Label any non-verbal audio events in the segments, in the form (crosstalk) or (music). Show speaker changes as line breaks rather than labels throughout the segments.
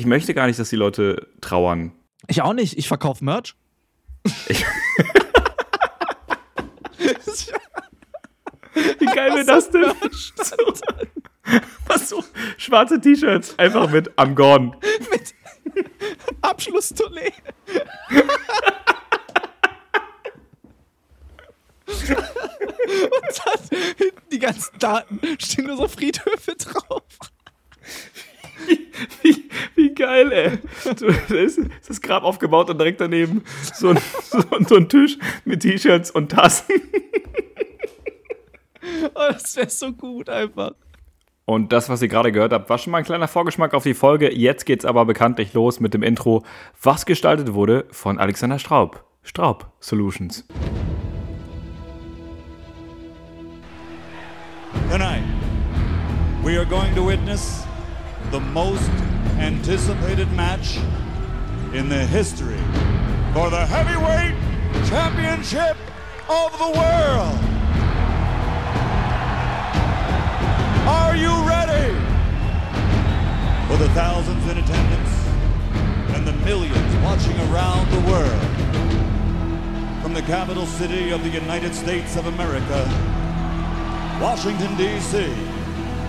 ich möchte gar nicht, dass die Leute trauern.
Ich auch nicht. Ich verkaufe Merch. Ich (laughs)
Wie geil wäre das denn? (laughs) Was so? Schwarze T-Shirts. Einfach mit I'm gone. Mit (laughs)
Abschlusstournee. Und dann hinten die ganzen Daten stehen nur so Friedhöfe drauf.
Wie, wie, wie geil, ey. Da ist das Grab aufgebaut und direkt daneben so ein, so, so ein Tisch mit T-Shirts und Tassen.
Oh, das wäre so gut einfach.
Und das, was ihr gerade gehört habt, war schon mal ein kleiner Vorgeschmack auf die Folge. Jetzt geht's aber bekanntlich los mit dem Intro, was gestaltet wurde von Alexander Straub. Straub Solutions. Tonight, we are going to witness the most anticipated match in the history for the heavyweight championship of the world. Are you ready? For the thousands in attendance and the millions watching around the world. From the capital city of the United States of America, Washington, D.C.,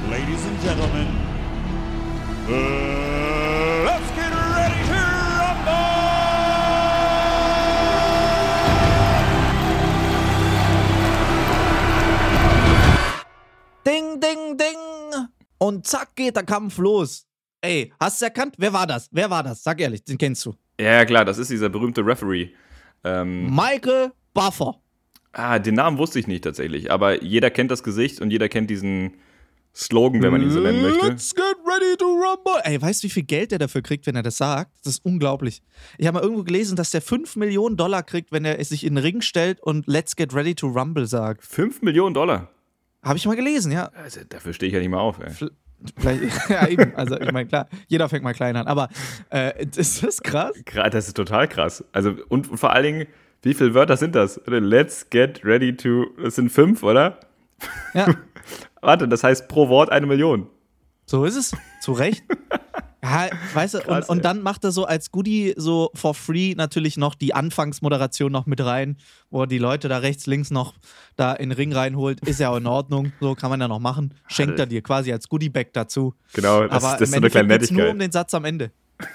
ladies and gentlemen, let's get ready to rumble!
Ding, ding, ding. Und zack geht der Kampf los. Ey, hast du erkannt? Wer war das? Wer war das? Sag ehrlich, den kennst du.
Ja, klar, das ist dieser berühmte Referee.
Ähm, Michael Buffer.
Ah, den Namen wusste ich nicht tatsächlich, aber jeder kennt das Gesicht und jeder kennt diesen Slogan, wenn man ihn so nennen möchte.
Let's get ready to rumble. Ey, weißt du, wie viel Geld der dafür kriegt, wenn er das sagt? Das ist unglaublich. Ich habe mal irgendwo gelesen, dass der 5 Millionen Dollar kriegt, wenn er sich in den Ring stellt und Let's get ready to rumble sagt.
5 Millionen Dollar?
Habe ich mal gelesen, ja.
Also, dafür stehe ich ja nicht mal auf, ey.
Vielleicht, (laughs) ja, eben. Also, ich meine, klar, jeder fängt mal klein an. Aber äh, (laughs) ist das krass?
Das ist total krass. Also, und, und vor allen Dingen, wie viele Wörter sind das? Let's get ready to. Das sind fünf, oder?
Ja. (laughs)
Warte, das heißt pro Wort eine Million.
So ist es. Zu Recht. (laughs) Ja, weißt du, Krass, und, und, dann macht er so als Goodie so for free natürlich noch die Anfangsmoderation noch mit rein, wo er die Leute da rechts, links noch da in den Ring reinholt. Ist ja auch in Ordnung, so kann man ja noch machen. Schenkt er dir quasi als Goodie-Bag dazu.
Genau, das, Aber das ist so eine kleine Nettigkeit.
nur um den Satz am Ende. (laughs)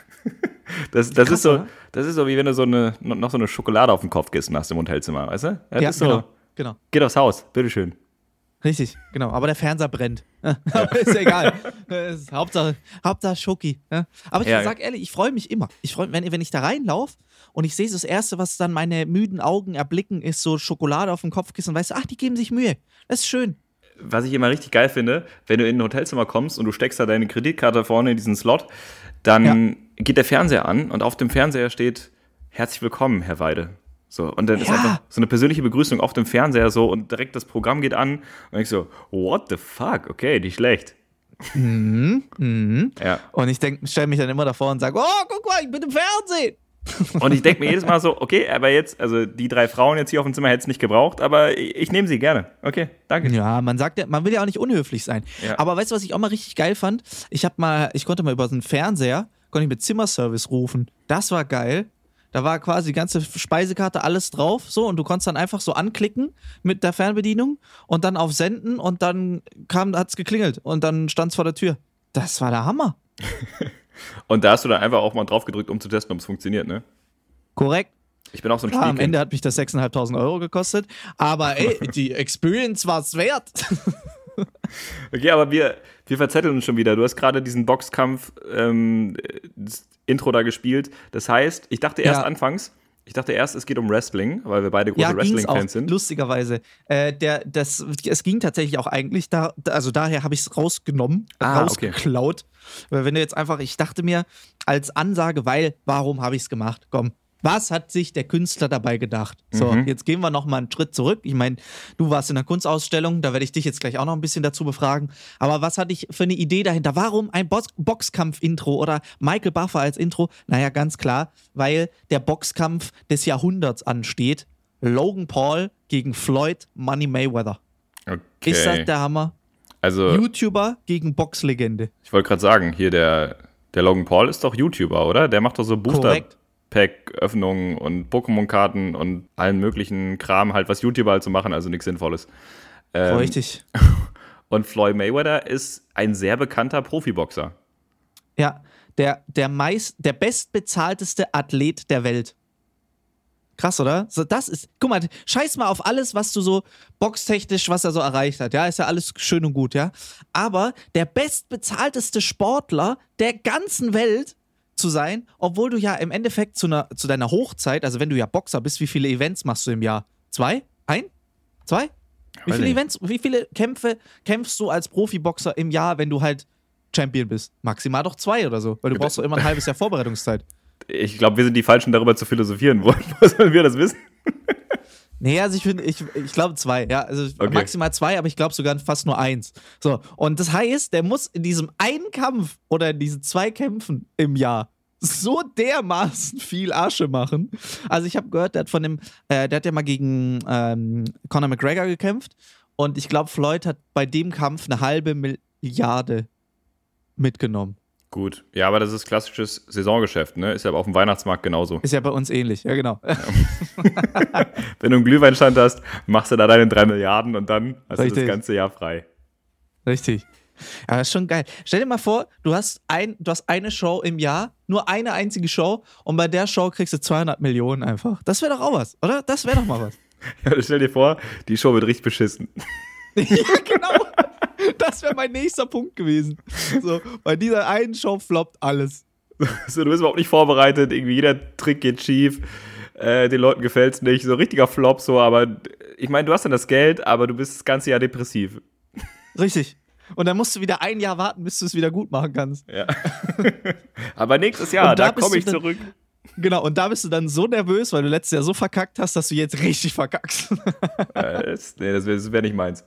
Das, das, Krass, ist so, das ist so, wie wenn du so eine, noch so eine Schokolade auf den Kopf gehst hast im Hotelzimmer, weißt du? Das
ja,
so,
genau, genau.
Geht aufs Haus, bitteschön.
Richtig, genau. Aber der Fernseher brennt. (laughs) Aber ist ja egal. (laughs) Ist Hauptsache, Hauptsache Schoki. Aber ich ja, sag ehrlich, ich freue mich immer. Ich freue wenn, wenn ich da reinlaufe und ich sehe das Erste, was dann meine müden Augen erblicken, ist so Schokolade auf dem Kopfkissen und weißt du, ach, die geben sich Mühe. Das ist schön.
Was ich immer richtig geil finde, wenn du in ein Hotelzimmer kommst und du steckst da deine Kreditkarte vorne in diesen Slot, dann ja. geht der Fernseher an und auf dem Fernseher steht Herzlich willkommen, Herr Weide. So, und dann ja. ist einfach so eine persönliche Begrüßung auf dem Fernseher so und direkt das Programm geht an und ich so, what the fuck? Okay, nicht schlecht.
Mhm, mhm.
Ja.
Und ich stelle mich dann immer davor und sage, oh, guck mal, ich bin im Fernsehen. (laughs)
Und ich denke mir jedes Mal so, okay, aber jetzt, also die drei Frauen jetzt hier auf dem Zimmer hätte es nicht gebraucht, aber ich, ich nehme sie gerne. Okay, danke.
Ja, man sagt ja, man will ja auch nicht unhöflich sein. Ja. Aber weißt du, was ich auch mal richtig geil fand? Ich habe mal, ich konnte mal über so einen Fernseher, konnte ich mit Zimmerservice rufen. Das war geil. Da war quasi die ganze Speisekarte alles drauf, so und du konntest dann einfach so anklicken mit der Fernbedienung und dann auf Senden und dann kam, hat's geklingelt und dann stand's vor der Tür. Das war der Hammer. (laughs)
und da hast du dann einfach auch mal drauf gedrückt, um zu testen, ob es funktioniert, ne?
Korrekt.
Ich bin auch so ein
Klar, Am Ende hat mich das 6.500 Euro gekostet, aber ey, (laughs) die Experience war's wert. (laughs) (laughs)
okay, aber wir, wir verzetteln uns schon wieder. Du hast gerade diesen Boxkampf ähm, Intro da gespielt. Das heißt, ich dachte erst ja. anfangs, ich dachte erst, es geht um Wrestling, weil wir beide große ja, Wrestling-Fans sind.
Lustigerweise. Äh, der, das, es ging tatsächlich auch eigentlich, da, also daher habe ich es rausgenommen, ah, rausgeklaut. Okay. Weil wenn du jetzt einfach, ich dachte mir als Ansage, weil, warum habe ich es gemacht? Komm, was hat sich der Künstler dabei gedacht? So, mhm. jetzt gehen wir noch mal einen Schritt zurück. Ich meine, du warst in der Kunstausstellung, da werde ich dich jetzt gleich auch noch ein bisschen dazu befragen. Aber was hatte ich für eine Idee dahinter? Warum ein Bo Boxkampf-Intro oder Michael Buffer als Intro? Naja, ganz klar, weil der Boxkampf des Jahrhunderts ansteht. Logan Paul gegen Floyd Money Mayweather.
Okay.
Ist das der Hammer?
Also
YouTuber gegen Boxlegende.
Ich wollte gerade sagen, hier der Der Logan Paul ist doch YouTuber, oder? Der macht doch so Booster Pack Öffnungen und Pokémon Karten und allen möglichen Kram halt, was YouTuber halt so machen, also nichts Sinnvolles.
Ähm, Richtig. (laughs)
Und Floyd Mayweather ist ein sehr bekannter Profiboxer.
Ja, der, der meist, der bestbezahlteste Athlet der Welt. Krass, oder? So, das ist, guck mal, scheiß mal auf alles, was du so boxtechnisch, was er so erreicht hat. Ja, ist ja alles schön und gut, ja. Aber der bestbezahlteste Sportler der ganzen Welt zu sein, obwohl du ja im Endeffekt zu, einer, zu deiner Hochzeit, also wenn du ja Boxer bist, wie viele Events machst du im Jahr? Zwei? Ein? Zwei? Wie viele Events, wie viele Kämpfe kämpfst du als Profiboxer im Jahr, wenn du halt Champion bist? Maximal doch zwei oder so, weil du brauchst doch immer ein halbes Jahr (laughs) Vorbereitungszeit.
Ich glaube, wir sind die Falschen, darüber zu philosophieren. (laughs) Wo sollen wir das wissen?
Nee, also ich finde, ich, ich glaube zwei, ja. Also okay. maximal zwei, aber ich glaube sogar fast nur eins. So, und das heißt, der muss in diesem einen Kampf oder in diesen zwei Kämpfen im Jahr so dermaßen viel Asche machen. Also ich habe gehört, der hat von dem, äh, der hat ja mal gegen ähm, Conor McGregor gekämpft und ich glaube, Floyd hat bei dem Kampf eine halbe Milliarde mitgenommen.
Gut, ja, aber das ist klassisches Saisongeschäft, ne? Ist ja auf dem Weihnachtsmarkt genauso.
Ist ja bei uns ähnlich, ja, genau. Ja. (laughs)
Wenn du einen Glühweinstand hast, machst du da deine drei Milliarden und dann hast Richtig. du das ganze Jahr frei.
Richtig. Ja, das ist schon geil. Stell dir mal vor, du hast, ein, du hast eine Show im Jahr, nur eine einzige Show und bei der Show kriegst du 200 Millionen einfach. Das wäre doch auch was, oder? Das wäre doch mal was. (laughs)
Ja, stell dir vor, die Show wird richtig beschissen. (laughs)
ja, genau. (laughs) Das wäre mein nächster Punkt gewesen. So, bei dieser einen Show floppt alles. (laughs)
So, du bist überhaupt nicht vorbereitet, irgendwie jeder Trick geht schief. Äh, den Leuten gefällt es nicht. So richtiger Flop, so, aber ich meine, du hast dann das Geld, aber du bist das ganze Jahr depressiv. (laughs)
Richtig. Und dann musst du wieder ein Jahr warten, bis du es wieder gut machen kannst.
Ja. Aber nächstes Jahr, da, da komme ich zurück.
Genau, und da bist du dann so nervös, weil du letztes Jahr so verkackt hast, dass du jetzt richtig verkackst.
das, nee, das wäre wär nicht meins.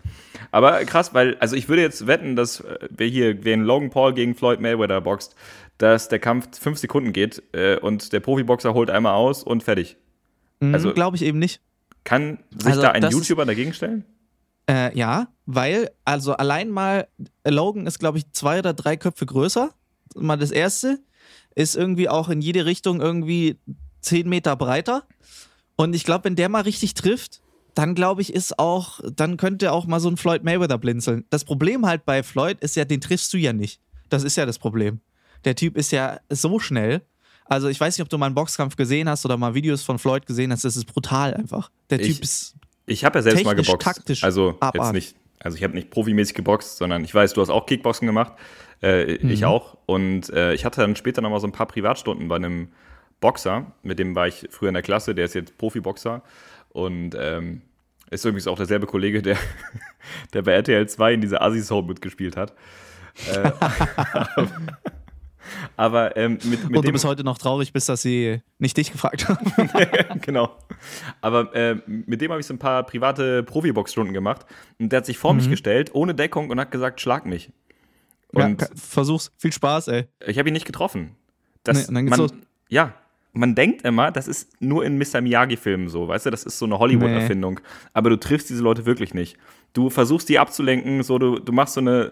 Aber krass, weil, also ich würde jetzt wetten, dass äh, wer hier, wen Logan Paul gegen Floyd Mayweather boxt, dass der Kampf fünf Sekunden geht äh, und der Profiboxer holt einmal aus und fertig.
Mhm, also glaube ich eben nicht.
Kann sich also, da ein YouTuber dagegen stellen?
Äh, ja, weil, also allein mal, Logan ist, glaube ich, zwei oder drei Köpfe größer. Mal das erste. Ist irgendwie auch in jede Richtung irgendwie zehn Meter breiter. Und ich glaube, wenn der mal richtig trifft, dann glaube ich, ist auch, dann könnte auch mal so ein Floyd Mayweather blinzeln. Das Problem halt bei Floyd ist ja, den triffst du ja nicht. Das ist ja das Problem. Der Typ ist ja so schnell. Also ich weiß nicht, ob du mal einen Boxkampf gesehen hast oder mal Videos von Floyd gesehen hast. Das ist brutal einfach. Der ich, Typ ist
ich habe ja selbst mal geboxt. Taktisch also abartig. jetzt nicht, also ich habe nicht profimäßig geboxt, sondern ich weiß, du hast auch Kickboxen gemacht. Äh, mhm. Ich auch. Und äh, ich hatte dann später noch mal so ein paar Privatstunden bei einem Boxer, mit dem war ich früher in der Klasse, der ist jetzt Profiboxer. Und ähm, ist übrigens auch derselbe Kollege, der, (laughs) der bei RTL 2 in dieser Assi-Soap mitgespielt hat. äh, (laughs) Aber ähm, mit, mit
Und du bist heute noch traurig bist, dass sie nicht dich gefragt haben. (laughs)
genau. Aber äh, mit dem habe ich so ein paar private Profibox-Stunden gemacht. Und der hat sich vor mhm. mich gestellt, ohne Deckung, und hat gesagt, schlag mich.
Und ja, versuch's. Viel Spaß, ey.
Ich habe ihn nicht getroffen. Das, nee, dann geht's man, los. Ja, man denkt immer, das ist nur in Mr. Miyagi-Filmen so, weißt du, das ist so eine Hollywood-Erfindung. Nee. Aber du triffst diese Leute wirklich nicht. Du versuchst die abzulenken, so du, du machst so eine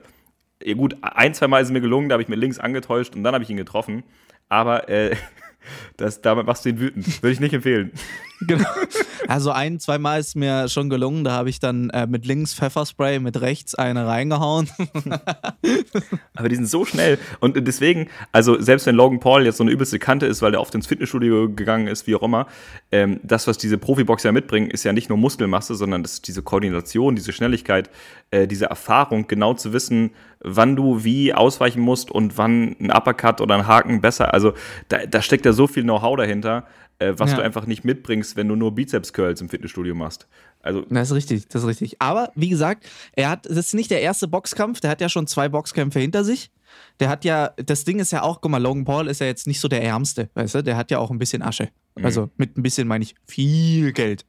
ja gut, ein, zwei Mal ist es mir gelungen, da habe ich mir links angetäuscht und dann habe ich ihn getroffen. Aber äh, (laughs) das, damit machst du ihn wütend. Würde ich nicht empfehlen. (laughs)
Genau. Also ein, zwei Mal ist mir schon gelungen, da habe ich dann äh, mit links Pfefferspray, mit rechts eine reingehauen. (laughs)
Aber die sind so schnell. Und deswegen, also selbst wenn Logan Paul jetzt so eine übelste Kante ist, weil er oft ins Fitnessstudio gegangen ist, wie auch immer, ähm, das, was diese Profiboxer mitbringen, ist ja nicht nur Muskelmasse, sondern das ist diese Koordination, diese Schnelligkeit, äh, diese Erfahrung, genau zu wissen, wann du wie ausweichen musst und wann ein Uppercut oder ein Haken besser. Also da, da steckt ja so viel Know-how dahinter, äh, was ja. du einfach nicht mitbringst, wenn du nur Bizeps-Curls im Fitnessstudio machst. Also
das ist richtig, das ist richtig. Aber wie gesagt, er hat, das ist nicht der erste Boxkampf, der hat ja schon zwei Boxkämpfe hinter sich. Der hat ja, das Ding ist ja auch, guck mal, Logan Paul ist ja jetzt nicht so der Ärmste, weißt du? Der hat ja auch ein bisschen Asche. Mhm. Also mit ein bisschen meine ich viel Geld.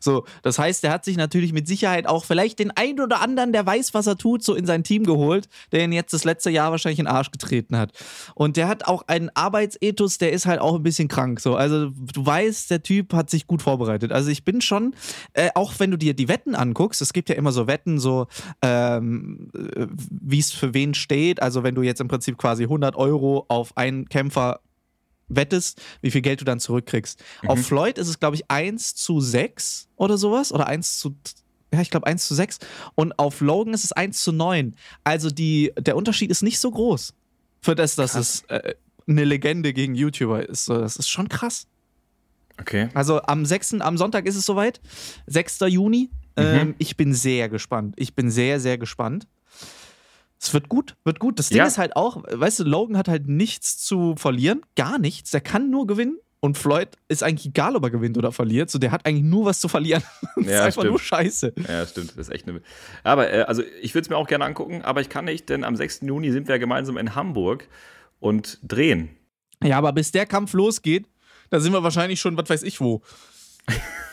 So, das heißt, er hat sich natürlich mit Sicherheit auch vielleicht den einen oder anderen, der weiß, was er tut, so in sein Team geholt, der ihn jetzt das letzte Jahr wahrscheinlich in den Arsch getreten hat. Und der hat auch einen Arbeitsethos, der ist halt auch ein bisschen krank. So, also du weißt, der Typ hat sich gut vorbereitet. Also ich bin schon, äh, auch wenn du dir die Wetten anguckst, es gibt ja immer so Wetten, so ähm, äh, wie es für wen steht. Also wenn du jetzt im Prinzip quasi 100 Euro auf einen Kämpfer wettest, wie viel Geld du dann zurückkriegst. Mhm. Auf Floyd ist es, glaube ich, 1 zu 6 oder sowas. Oder 1 zu, ja, ich glaube 1 zu 6. Und auf Logan ist es 1 zu 9. Also die, der Unterschied ist nicht so groß. Für das, dass krass. es äh, eine Legende gegen YouTuber ist. So, das ist schon krass.
Okay.
Also am 6., am Sonntag ist es soweit. 6. Juni. Mhm. Ähm, ich bin sehr gespannt. Ich bin sehr, sehr gespannt. Es wird gut, wird gut. Das Ding ja. ist halt auch, weißt du, Logan hat halt nichts zu verlieren, gar nichts. Der kann nur gewinnen. Und Floyd ist eigentlich egal, ob er gewinnt oder verliert. So, der hat eigentlich nur was zu verlieren. (laughs) das ja, ist einfach stimmt. nur Scheiße.
Ja, stimmt. Das ist echt eine. Aber, äh, also, ich würde es mir auch gerne angucken, aber ich kann nicht, denn am 6. Juni sind wir gemeinsam in Hamburg und drehen.
Ja, aber bis der Kampf losgeht, da sind wir wahrscheinlich schon, was weiß ich wo. (laughs)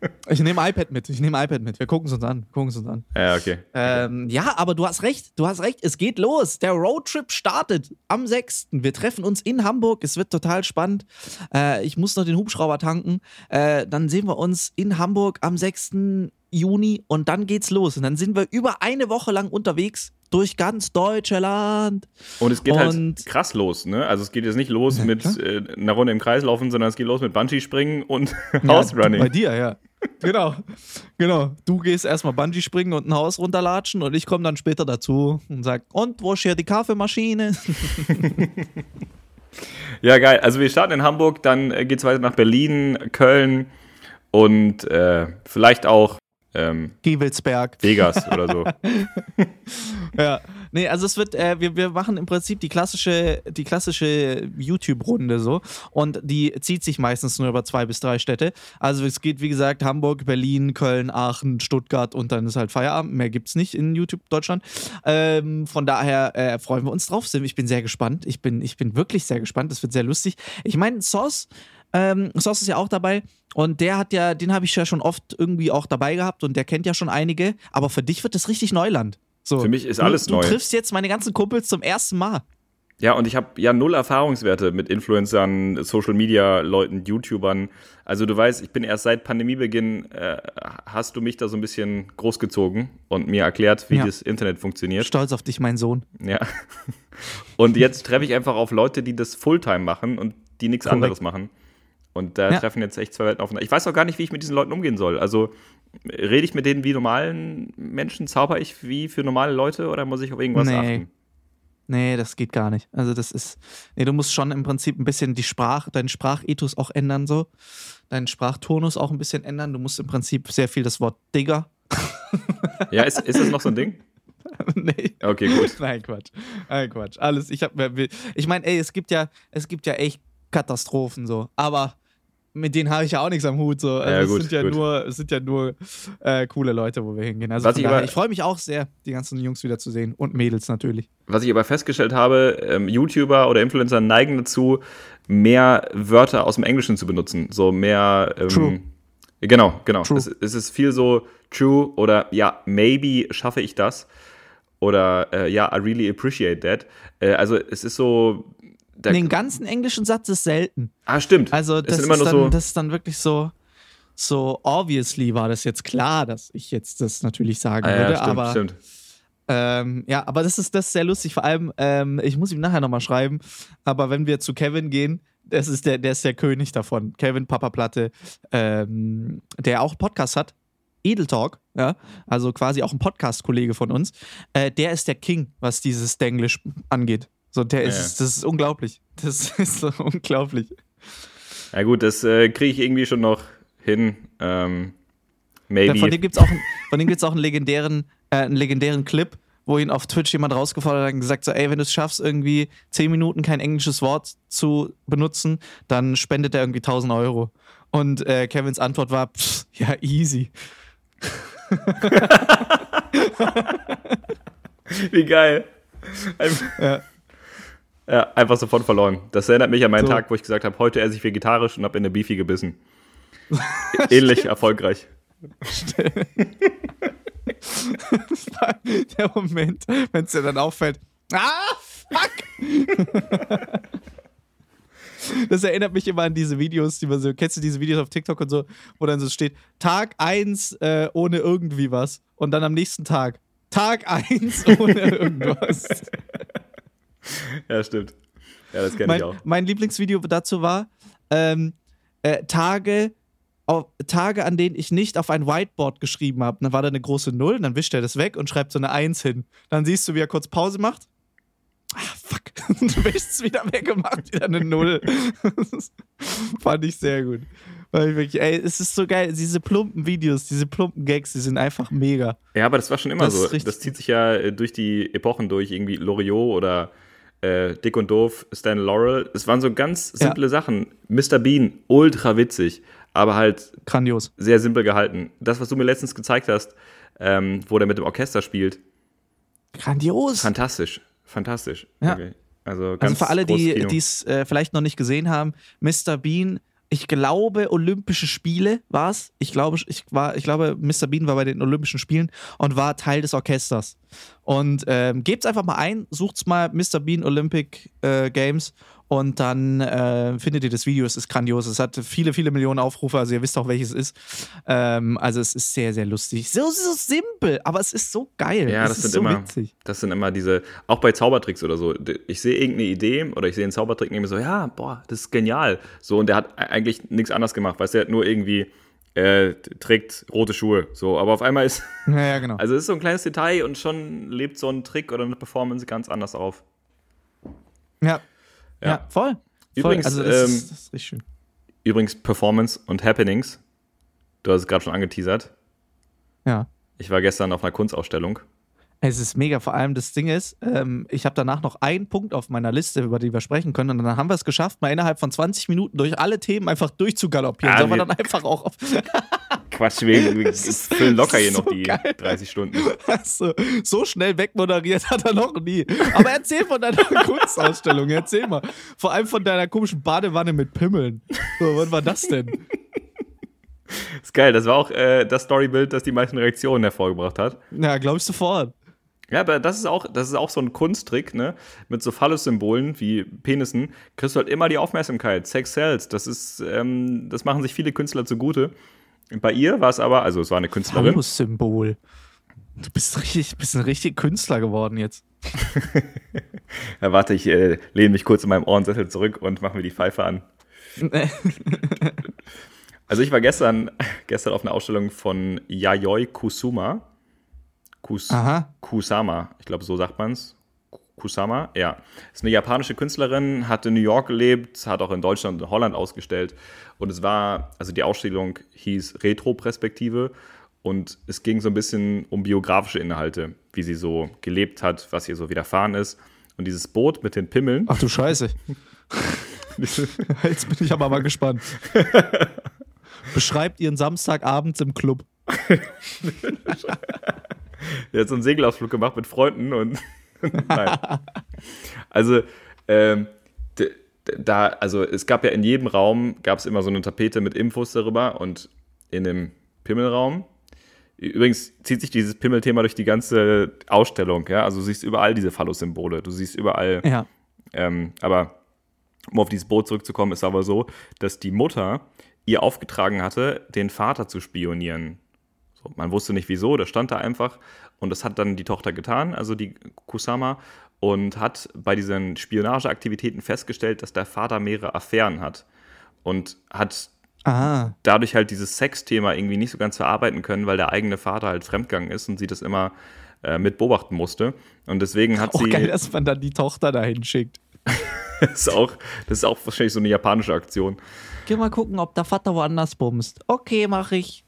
(laughs) Ich nehme iPad mit. Ich nehme iPad mit. Wir gucken es uns an. Gucken es uns an.
Ja, okay.
Ähm, ja, aber du hast recht. Du hast recht. Es geht los. Der Roadtrip startet am 6. Wir treffen uns in Hamburg. Es wird total spannend. Äh, ich muss noch den Hubschrauber tanken. Äh, dann sehen wir uns in Hamburg am 6. Juni und dann geht's los. Und dann sind wir über eine Woche lang unterwegs durch ganz Deutschland.
Und es geht halt und halt krass los, ne? Also es geht jetzt nicht los ja, mit äh, einer Runde im Kreis laufen, sondern es geht los mit Bungee-Springen und (laughs) ja, House Running.
Bei dir, ja. Genau, genau. Du gehst erstmal Bungee springen und ein Haus runterlatschen und ich komme dann später dazu und sag, und wo ist hier die Kaffeemaschine? (laughs)
ja, geil. Also wir starten in Hamburg, dann äh, geht es weiter nach Berlin, Köln und äh, vielleicht auch
ähm, Gievelsberg.
Vegas oder so. (laughs)
ja. Nee, also es wird, äh, wir, wir machen im Prinzip die klassische, die klassische YouTube-Runde so. Und die zieht sich meistens nur über zwei bis drei Städte. Also es geht, wie gesagt, Hamburg, Berlin, Köln, Aachen, Stuttgart und dann ist halt Feierabend. Mehr gibt es nicht in YouTube Deutschland. Ähm, von daher äh, freuen wir uns drauf. Ich bin sehr gespannt. Ich bin, ich bin wirklich sehr gespannt. Das wird sehr lustig. Ich meine, Sauce ähm, Sauce ist ja auch dabei. Und der hat ja, den habe ich ja schon oft irgendwie auch dabei gehabt und der kennt ja schon einige. Aber für dich wird das richtig Neuland. So,
für mich ist alles
du,
neu.
Du triffst jetzt meine ganzen Kumpels zum ersten Mal.
Ja, und ich habe ja null Erfahrungswerte mit Influencern, Social Media Leuten, YouTubern. Also du weißt, ich bin erst seit Pandemiebeginn, äh, hast du mich da so ein bisschen großgezogen und mir erklärt, wie ja. das Internet funktioniert.
Stolz auf dich, mein Sohn.
Ja. (laughs) Und jetzt treffe ich einfach auf Leute, die das Fulltime machen und die nichts anderes machen. Und da ja. treffen jetzt echt zwei Welten aufeinander. Ich weiß auch gar nicht, wie ich mit diesen Leuten umgehen soll. Also rede ich mit denen wie normalen Menschen? Zauber ich wie für normale Leute oder muss ich auf irgendwas nee. achten?
Nee, das geht gar nicht. Also das ist, nee, du musst schon im Prinzip ein bisschen die Sprache, deinen Sprachethos auch ändern so. Deinen Sprachtonus auch ein bisschen ändern. Du musst im Prinzip sehr viel das Wort Digger. (laughs)
Ja, ist, ist das noch so ein Ding? (laughs)
nee.
Okay, gut. (laughs)
Nein, Quatsch. Nein, Quatsch. Alles, ich hab, ich meine, ey, es gibt ja, es gibt ja echt Katastrophen so. Aber mit denen habe ich ja auch nichts am Hut. So. Also ja, gut, es, sind ja nur, es sind ja nur äh, coole Leute, wo wir hingehen. Also ich, ich freue mich auch sehr, die ganzen Jungs wieder zu sehen und Mädels natürlich.
Was ich aber festgestellt habe, ähm, YouTuber oder Influencer neigen dazu, mehr Wörter aus dem Englischen zu benutzen. So mehr. Ähm, true. Genau, genau. True. Es, es, ist viel so true oder ja, maybe schaffe ich das. Oder äh, ja, I really appreciate that. Äh, also es ist so
den ganzen englischen Satz ist selten.
Ah, stimmt.
Also das, ist, dann, so das ist dann wirklich so, so obviously war das jetzt klar, dass ich jetzt das natürlich sagen ah, würde, ja, stimmt, aber stimmt. Ähm, ja, aber das ist, das ist sehr lustig. Vor allem, ähm, ich muss ihm nachher nochmal schreiben, aber wenn wir zu Kevin gehen, das ist der, der ist der König davon. Kevin Papa Platte, ähm, der auch Podcast hat. Edel Talk, ja, also quasi auch ein Podcast-Kollege von uns, äh, der ist der King, was dieses Denglisch angeht. So, der ist, das ist unglaublich. Das (laughs) ist so unglaublich.
Ja, gut, das äh, kriege ich irgendwie schon noch hin. Ähm, maybe.
Ja, von dem gibt es auch, auch einen legendären, äh, einen legendären Clip, wo ihn auf Twitch jemand rausgefordert hat und gesagt so, ey, wenn du es schaffst, irgendwie 10 Minuten kein englisches Wort zu benutzen, dann spendet er irgendwie 1000 Euro. Und äh, Kevins Antwort war, pff, ja, easy. (laughs)
Wie geil. ja. Ja, einfach sofort verloren. Das erinnert mich an meinen so. Tag, wo ich gesagt habe, heute esse ich vegetarisch und habe in der Beefy gebissen. (laughs) Ähnlich erfolgreich. (laughs)
der Moment, wenn es dir dann auffällt. Ah, fuck! (laughs) Das erinnert mich immer an diese Videos, die man so, kennst du diese Videos auf TikTok und so, wo dann so steht, Tag 1 äh, ohne irgendwie was und dann am nächsten Tag, Tag 1 ohne irgendwas.
Ja, stimmt. Ja, das kenne ich auch.
Mein Lieblingsvideo dazu war, ähm, äh, Tage, auf, Tage, an denen ich nicht auf ein Whiteboard geschrieben habe. Dann war da eine große Null, dann wischt er das weg und schreibt so eine Eins hin. Dann siehst du, wie er kurz Pause macht. Ah, fuck. (laughs) du wischst es wieder weg und macht wieder eine Null. (laughs) fand ich sehr gut. Weil ich wirklich, ey, es ist so geil. Diese plumpen Videos, diese plumpen Gags, die sind einfach mega.
Ja, aber das war schon immer das so. Das zieht sich ja äh, durch die Epochen durch. Irgendwie Loriot oder äh, Dick und Doof, Stan Laurel. Es waren so ganz simple ja. Sachen. Mr. Bean, ultra witzig, aber halt
grandios.
Sehr simpel gehalten. Das, was du mir letztens gezeigt hast, ähm, wo der mit dem Orchester spielt.
Grandios.
Fantastisch. Fantastisch.
Ja. Okay. Also, also, für alle, die es äh, vielleicht noch nicht gesehen haben, Mr. Bean, ich glaube, Olympische Spiele war es. Ich glaube, ich, ich glaube, Mr. Bean war bei den Olympischen Spielen und war Teil des Orchesters. Und ähm, gebt es einfach mal ein, sucht mal Mr. Bean Olympic äh, Games und dann äh, findet ihr das Video. Es ist grandios. Es hat viele, viele Millionen Aufrufe. Also ihr wisst auch, welches es ist. Ähm, also es ist sehr, sehr lustig. So, so simpel, aber es ist so geil.
Ja,
es
das sind so immer, witzig. das sind immer diese, auch bei Zaubertricks oder so. Ich sehe irgendeine Idee oder ich sehe einen Zaubertrick und nehme so, ja, boah, das ist genial. So und der hat eigentlich nichts anderes gemacht, weißt du, der hat nur irgendwie äh, trägt rote Schuhe. So, aber auf einmal ist. (laughs)
Ja, ja, genau.
Also es ist so ein kleines Detail und schon lebt so ein Trick oder eine Performance ganz anders auf.
Ja, ja, ja voll.
Übrigens, voll. Also das, ähm, ist, das ist richtig schön. Übrigens, Performance und Happenings. Du hast es gerade schon angeteasert.
Ja.
Ich war gestern auf einer Kunstausstellung.
Es ist mega. Vor allem das Ding ist, ähm, ich habe danach noch einen Punkt auf meiner Liste, über den wir sprechen können. Und dann haben wir es geschafft, mal innerhalb von 20 Minuten durch alle Themen einfach durchzugaloppieren. Ah, Sollen wir dann einfach auch auf. (laughs)
Quatsch, wir, wir (laughs) füllen locker hier so noch die geil. 30 Stunden.
Also, so schnell wegmoderiert hat er noch nie. Aber erzähl von deiner (laughs) Kunstausstellung, erzähl mal. Vor allem von deiner komischen Badewanne mit Pimmeln. So, wann war das denn?
ist geil, das war auch äh, das Storybild, das die meisten Reaktionen hervorgebracht hat.
Ja, glaube ich sofort.
Ja, aber das ist auch, das ist auch so ein Kunsttrick, ne? Mit so Phallus-Symbolen wie Penissen kriegst du halt immer die Aufmerksamkeit. Sex sells. Das ist, ähm, das machen sich viele Künstler zugute. Bei ihr war es aber, also es war eine Künstlerin.
Phallus-Symbol. Du bist richtig, bist ein richtig Künstler geworden jetzt. (laughs)
ja, warte, ich äh, lehne mich kurz in meinem Ohrensessel zurück und mache mir die Pfeife an. (laughs) also ich war gestern, gestern auf einer Ausstellung von Yayoi Kusuma. Kus Aha. Kusama, ich glaube, so sagt man es. Kusama, ja. Ist eine japanische Künstlerin, hat in New York gelebt, hat auch in Deutschland und Holland ausgestellt. Und es war, also die Ausstellung hieß Retro-Perspektive und es ging so ein bisschen um biografische Inhalte, wie sie so gelebt hat, was ihr so widerfahren ist. Und dieses Boot mit den Pimmeln.
Ach du Scheiße. (laughs) Jetzt bin ich aber mal gespannt. Beschreibt ihren Samstagabend im Club. (laughs)
Der hat so einen Segelausflug gemacht mit Freunden und (laughs) nein. Also, ähm, da, also es gab ja in jedem Raum gab es immer so eine Tapete mit Infos darüber und in dem Pimmelraum. Übrigens zieht sich dieses Pimmelthema durch die ganze Ausstellung, ja. Also du siehst überall diese Phallus-Symbole, du siehst überall.
Ja.
Ähm, aber um auf dieses Boot zurückzukommen, ist aber so, dass die Mutter ihr aufgetragen hatte, den Vater zu spionieren. So, man wusste nicht wieso, das stand da einfach. Und das hat dann die Tochter getan, also die Kusama, und hat bei diesen Spionageaktivitäten festgestellt, dass der Vater mehrere Affären hat. Und hat Aha. dadurch halt dieses Sexthema irgendwie nicht so ganz verarbeiten können, weil der eigene Vater halt fremdgegangen ist und sie das immer äh, mit beobachten musste. Und deswegen hat auch sie.
geil, dass man dann die Tochter dahin schickt. (laughs)
das, ist auch, das ist auch wahrscheinlich so eine japanische Aktion.
Geh mal gucken, ob der Vater woanders bumst. Okay, mach ich.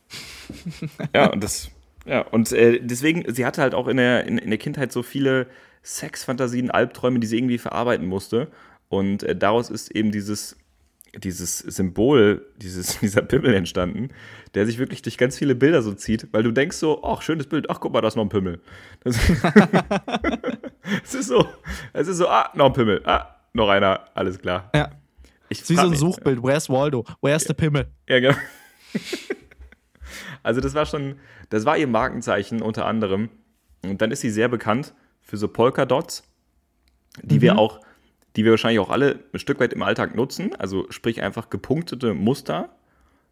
Ja, und das, ja, und äh, deswegen, sie hatte halt auch in der, in, in der Kindheit so viele Sexfantasien, Albträume, die sie irgendwie verarbeiten musste. Und äh, daraus ist eben dieses, dieses Symbol, dieses, (laughs) dieser Pimmel entstanden, der sich wirklich durch ganz viele Bilder so zieht, weil du denkst so, ach, schönes Bild, ach, guck mal, da ist noch ein Pimmel. Das, (laughs) es ist so, es ist so, ah, noch ein Pimmel, ah, noch einer, alles klar.
Ja. Ich wie so ein Suchbild. Where's Waldo? Where's the Pimmel?
Ja, genau. (laughs) also das war schon, das war ihr Markenzeichen unter anderem. Und dann ist sie sehr bekannt für so Polka-Dots, die mhm. wir auch, die wir wahrscheinlich auch alle ein Stück weit im Alltag nutzen. Also sprich einfach gepunktete Muster.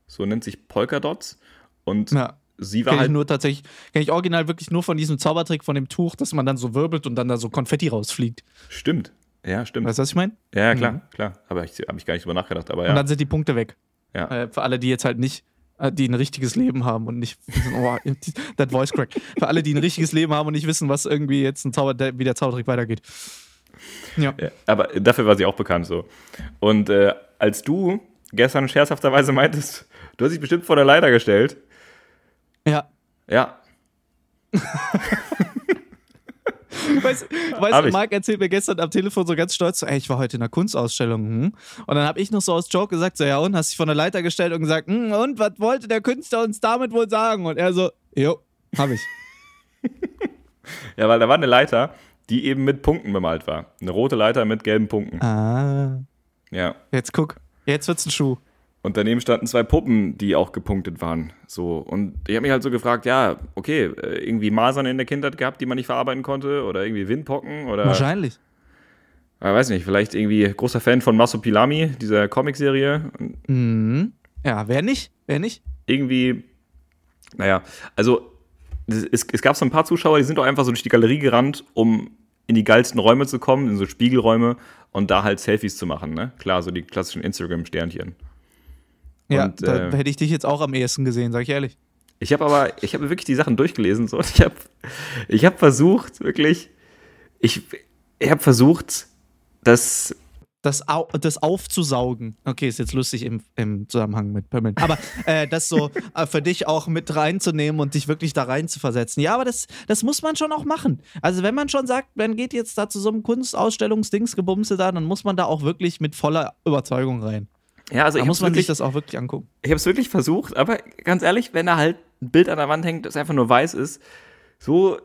So nennt sich Polka-Dots. Und ja. sie war
kenn
halt.
Ich nur tatsächlich, kenne ich original wirklich nur von diesem Zaubertrick von dem Tuch, dass man dann so wirbelt und dann da so Konfetti rausfliegt.
Stimmt. Ja, stimmt.
Weißt du, was ich meine?
Ja, klar, mhm. klar. Aber ich habe ich gar nicht drüber nachgedacht. Aber ja.
Und dann sind die Punkte weg.
Ja.
Äh, für alle, die jetzt halt nicht, die ein richtiges Leben haben und nicht, oh, that voice crack. Für alle, die ein richtiges Leben haben und nicht wissen, was irgendwie jetzt ein Zauber, wie der Zaubertrick weitergeht.
Ja. ja. Aber dafür war sie auch bekannt so. Und äh, als du gestern scherzhafterweise meintest, du hast dich bestimmt vor der Leiter gestellt.
Ja.
Ja. (laughs) (laughs)
weißt du, Marc erzählt mir gestern am Telefon so ganz stolz, so, ey, ich war heute in einer Kunstausstellung. Hm? Und dann habe ich noch so aus Joke gesagt, so, ja, und hast dich von der Leiter gestellt und gesagt, hm, und was wollte der Künstler uns damit wohl sagen? Und er so, jo, hab ich. (laughs)
ja, weil da war eine Leiter, die eben mit Punkten bemalt war. Eine rote Leiter mit gelben Punkten.
Ah.
Ja.
Jetzt guck, jetzt wird's ein Schuh.
Und daneben standen zwei Puppen, die auch gepunktet waren. So. Und ich habe mich halt so gefragt, ja, okay, äh, irgendwie Masern in der Kindheit gehabt, die man nicht verarbeiten konnte, oder irgendwie Windpocken oder.
Wahrscheinlich.
Ich weiß nicht, vielleicht irgendwie großer Fan von Masopilami, dieser Comicserie.
Mhm. Ja, wer nicht? Wer nicht?
Irgendwie, naja, also es, es gab so ein paar Zuschauer, die sind doch einfach so durch die Galerie gerannt, um in die geilsten Räume zu kommen, in so Spiegelräume und da halt Selfies zu machen, ne? Klar, so die klassischen Instagram-Sternchen.
Ja, und, da äh, hätte ich dich jetzt auch am ehesten gesehen, sag ich ehrlich.
Ich habe aber, ich habe wirklich die Sachen durchgelesen so, und ich habe ich hab versucht, wirklich, ich, ich habe versucht, das
das, Au das aufzusaugen. Okay, ist jetzt lustig im, im Zusammenhang mit Pimmeln. Aber äh, das so äh, für dich auch mit reinzunehmen und dich wirklich da rein zu versetzen. Ja, aber das, das muss man schon auch machen. Also, wenn man schon sagt, man geht jetzt da zu so einem Kunstausstellungsdingsgebumse da, dann muss man da auch wirklich mit voller Überzeugung rein.
Ja, also
da
ich
muss man wirklich, sich das auch wirklich angucken.
Ich habe es wirklich versucht, aber ganz ehrlich, wenn da halt ein Bild an der Wand hängt, das einfach nur weiß ist, so,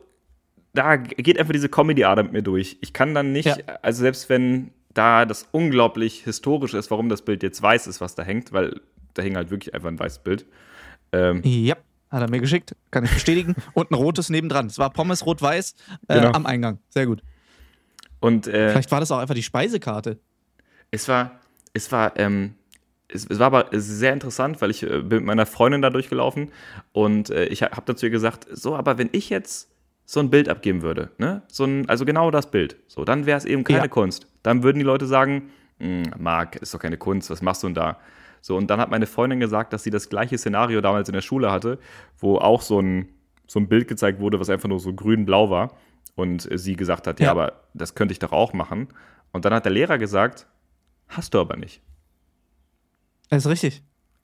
da geht einfach diese Comedy-Ader mit mir durch. Ich kann dann nicht, ja. also selbst wenn da das unglaublich historisch ist, warum das Bild jetzt weiß ist, was da hängt, weil da hing halt wirklich einfach ein weißes Bild.
Ähm, ja, hat er mir geschickt, kann ich bestätigen. (laughs) Und ein rotes nebendran. Es war Pommes rot-weiß äh, genau. am Eingang. Sehr gut.
Und, äh,
Vielleicht war das auch einfach die Speisekarte.
Es war, es war, ähm, es, es, war aber sehr interessant, weil ich äh, bin mit meiner Freundin da durchgelaufen und äh, ich habe dazu gesagt, so, aber wenn ich jetzt so ein Bild abgeben würde, ne? so ein, also genau das Bild, so, dann wäre es eben keine ja. Kunst. Dann würden die Leute sagen, hm, Marc, ist doch keine Kunst, was machst du denn da? So, und dann hat meine Freundin gesagt, dass sie das gleiche Szenario damals in der Schule hatte, wo auch so ein, so ein Bild gezeigt wurde, was einfach nur so grün-blau war. Und sie gesagt hat, ja. ja, aber das könnte ich doch auch machen. Und dann hat der Lehrer gesagt, hast du aber nicht.
Das ist richtig.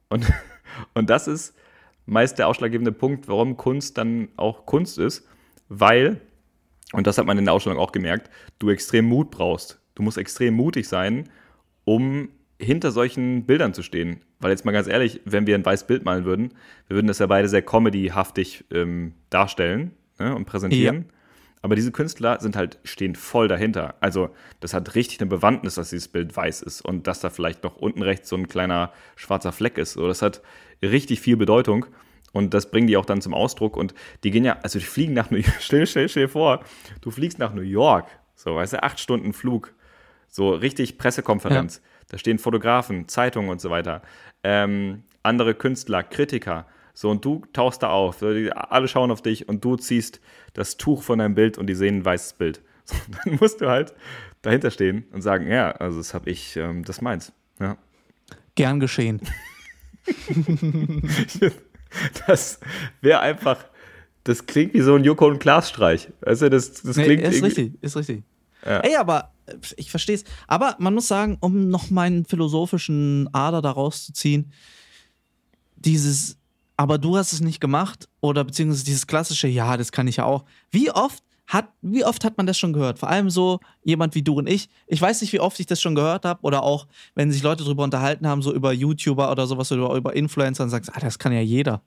Und, (laughs) und das ist meist der ausschlaggebende Punkt, warum Kunst dann auch Kunst ist, weil, und das hat man in der Ausstellung auch gemerkt, du extrem Mut brauchst. Du musst extrem mutig sein, um hinter solchen Bildern zu stehen. Weil jetzt mal ganz ehrlich, wenn wir ein weißes Bild malen würden, wir würden das ja beide sehr comedyhaftig ähm, darstellen ne, und präsentieren. Ja. Aber diese Künstler sind halt, stehen voll dahinter. Also, das hat richtig eine Bewandtnis, dass dieses Bild weiß ist und dass da vielleicht noch unten rechts so ein kleiner schwarzer Fleck ist. So, das hat richtig viel Bedeutung und das bringen die auch dann zum Ausdruck. Und die gehen ja, also die fliegen nach New York, (laughs) stell, stell, stell vor, du fliegst nach New York, so, weißt du, acht Stunden Flug, so richtig Pressekonferenz. Ja. Da stehen Fotografen, Zeitungen und so weiter. Ähm, andere Künstler, Kritiker. So, und du tauchst da auf. Alle schauen auf dich und du ziehst das Tuch von deinem Bild und die sehen ein weißes Bild. (laughs) So, dann musst du halt dahinter stehen und sagen, ja, also das habe ich, ähm, das meins. Ja.
Gern geschehen. (laughs)
das wäre einfach, das klingt wie so ein Joko und Klaas Streich. Du, das, das klingt
nee, ist richtig, ist richtig. Ja. Ey, aber äh, ich verstehe es. Aber man muss sagen, um noch meinen philosophischen Ader daraus zu ziehen, dieses aber du hast es nicht gemacht oder beziehungsweise dieses klassische, ja, das kann ich ja auch. Wie oft hat, wie oft hat man das schon gehört? Vor allem so jemand wie du und ich. Ich weiß nicht, wie oft ich das schon gehört habe oder auch, wenn sich Leute darüber unterhalten haben, so über YouTuber oder sowas oder über Influencer und sagst, ah, das kann ja jeder.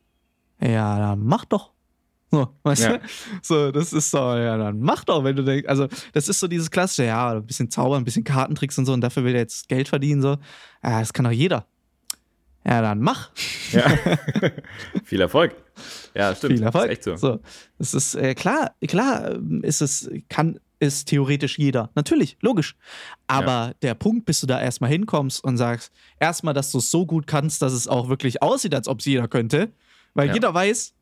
Ja, dann mach doch. So, weißt ja. du? So, das ist so, ja, dann mach doch, wenn du denkst, also, das ist so dieses klassische, ja, ein bisschen Zauber, ein bisschen Kartentricks und so, und dafür will er jetzt Geld verdienen, so. Ja, das kann doch jeder. Ja, dann mach. Ja. (laughs)
Viel Erfolg. Ja, stimmt.
Viel Erfolg. Das ist echt so. so. Das ist äh, klar, klar ähm, ist es, kann, ist theoretisch jeder. Natürlich, logisch. Aber ja. der Punkt, bis du da erstmal hinkommst und sagst, erstmal, dass du es so gut kannst, dass es auch wirklich aussieht, als ob es jeder könnte. Weil ja. jeder weiß,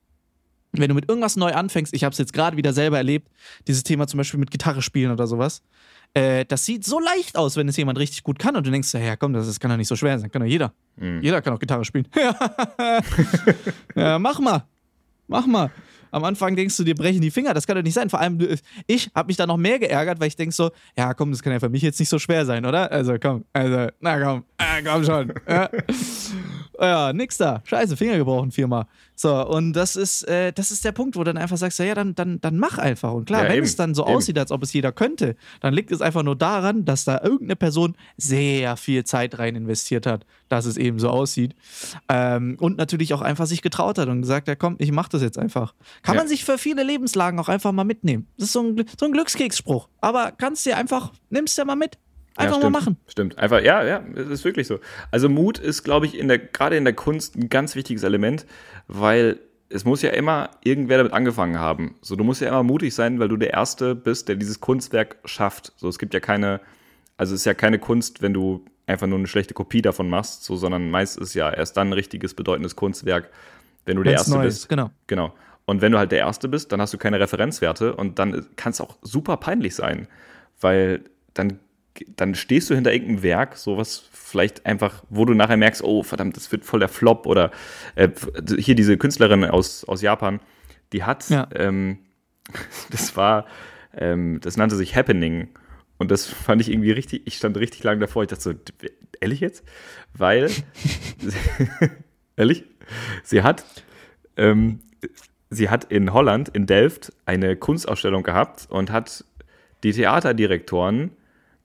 wenn du mit irgendwas neu anfängst, ich habe es jetzt gerade wieder selber erlebt, dieses Thema zum Beispiel mit Gitarre spielen oder sowas, äh, das sieht so leicht aus, wenn es jemand richtig gut kann und du denkst, ja komm, das, das kann doch nicht so schwer sein, kann doch jeder. Mhm. Jeder kann auch Gitarre spielen. (laughs) ja, mach mal. Mach mal. Am Anfang denkst du, dir brechen die Finger. Das kann doch nicht sein. Vor allem, ich habe mich da noch mehr geärgert, weil ich denke so, ja komm, das kann ja für mich jetzt nicht so schwer sein, oder? Also komm, also, na komm, äh, komm schon. Ja. Ja, nix da. Scheiße, Finger gebrochen viermal. So, und das ist, äh, das ist der Punkt, wo du dann einfach sagst, ja, dann, dann, dann mach einfach. Und klar, ja, wenn eben, es dann so eben. aussieht, als ob es jeder könnte, dann liegt es einfach nur daran, dass da irgendeine Person sehr viel Zeit rein investiert hat, dass es eben so aussieht. Ähm, und natürlich auch einfach sich getraut hat und gesagt hat, komm, ich mach das jetzt einfach. Kann ja. man sich für viele Lebenslagen auch einfach mal mitnehmen. Das ist so ein, so ein Glückskeksspruch. Aber kannst dir einfach, nimmst dir mal mit. Einfach
ja,
mal machen.
Stimmt. Einfach, ja, ja, es ist wirklich so. Also Mut ist, glaube ich, in der, gerade in der Kunst ein ganz wichtiges Element, weil es muss ja immer irgendwer damit angefangen haben. So, du musst ja immer mutig sein, weil du der Erste bist, der dieses Kunstwerk schafft. So, es gibt ja keine, also es ist ja keine Kunst, wenn du einfach nur eine schlechte Kopie davon machst, so, sondern meist ist ja erst dann ein richtiges, bedeutendes Kunstwerk, wenn du der Erste neu bist. Ist,
genau.
Genau. Und wenn du halt der Erste bist, dann hast du keine Referenzwerte und dann kann es auch super peinlich sein, weil dann dann stehst du hinter irgendeinem Werk, sowas vielleicht einfach, wo du nachher merkst, oh verdammt, das wird voll der Flop oder äh, hier diese Künstlerin aus, aus Japan, die hat, ja. ähm, (laughs) das war, ähm, das nannte sich Happening und das fand ich irgendwie richtig, ich stand richtig lang davor, ich dachte so, ehrlich jetzt? Weil, (laughs) ehrlich, sie hat, ähm, sie hat in Holland, in Delft, eine Kunstausstellung gehabt und hat die Theaterdirektoren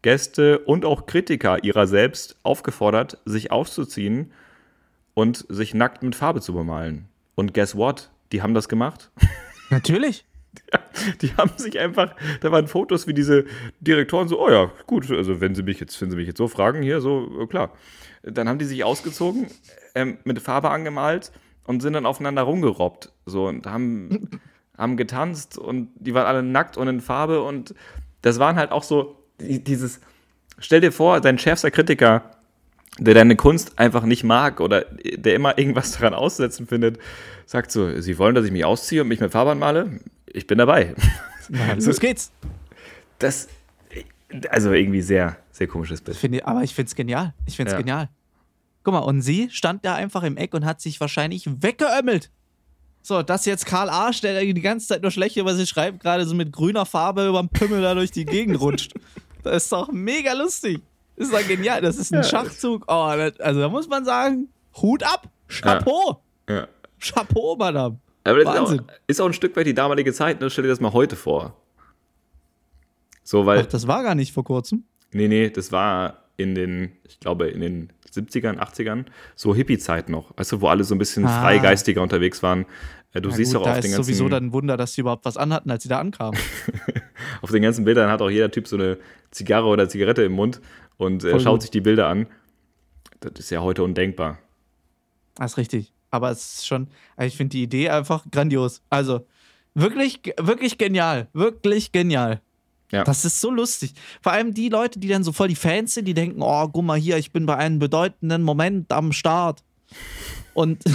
Gäste und auch Kritiker ihrer selbst aufgefordert, sich auszuziehen und sich nackt mit Farbe zu bemalen. Und guess what? Die haben das gemacht. (laughs)
Natürlich.
Ja, (laughs) die haben sich einfach, da waren Fotos wie diese Direktoren so, oh ja, gut, also wenn sie mich jetzt, wenn sie mich jetzt so fragen, hier, so, klar. Dann haben die sich ausgezogen, ähm, mit Farbe angemalt und sind dann aufeinander rumgerobbt. So und haben, (laughs) haben getanzt und die waren alle nackt und in Farbe und das waren halt auch so, dieses, stell dir vor, dein schärfster Kritiker, der deine Kunst einfach nicht mag oder der immer irgendwas daran aussetzen findet, sagt so, Sie wollen, dass ich mich ausziehe und mich mit Farbe anmale? Ich bin dabei.
Also, so geht's.
Das, also irgendwie sehr, sehr komisches Bild.
Ich aber ich finde es genial. Ich finde es ja. genial. Guck mal, und sie stand da einfach im Eck und hat sich wahrscheinlich weggeömmelt. So, das jetzt Karl Arsch, der die ganze Zeit nur schlecht über sie schreibt, gerade so mit grüner Farbe über den Pimmel da durch die Gegend rutscht. (laughs) Das ist doch mega lustig. Das ist doch genial. Das ist ein ja, Schachzug. Oh, das, also da muss man sagen, Hut ab. Chapeau. Ja. ja. Chapeau, Madame.
Aber das Wahnsinn. Ist auch, ist auch, ein Stück weit die damalige Zeit. Ne? Stell dir das mal heute vor. So, weil. Ach,
das war gar nicht vor kurzem.
Nee, nee, das war in den, ich glaube, in den 70ern, 80ern, so Hippie-Zeit noch. Weißt du, wo alle so ein bisschen ah. freigeistiger unterwegs waren. Äh, du Na siehst gut, auch auf den ganzen.
ist sowieso dann ein Wunder, dass sie überhaupt was anhatten, als sie da ankamen. (laughs)
auf den ganzen Bildern hat auch jeder Typ so eine Zigarre oder Zigarette im Mund und äh, schaut sich die Bilder an. Das ist ja heute undenkbar.
Das ist richtig. Aber es ist schon, also ich finde die Idee einfach grandios. Also wirklich, wirklich genial. Wirklich genial. Ja. Das ist so lustig. Vor allem die Leute, die dann so voll die Fans sind, die denken, oh, guck mal hier, ich bin bei einem bedeutenden Moment am Start. Und, (laughs)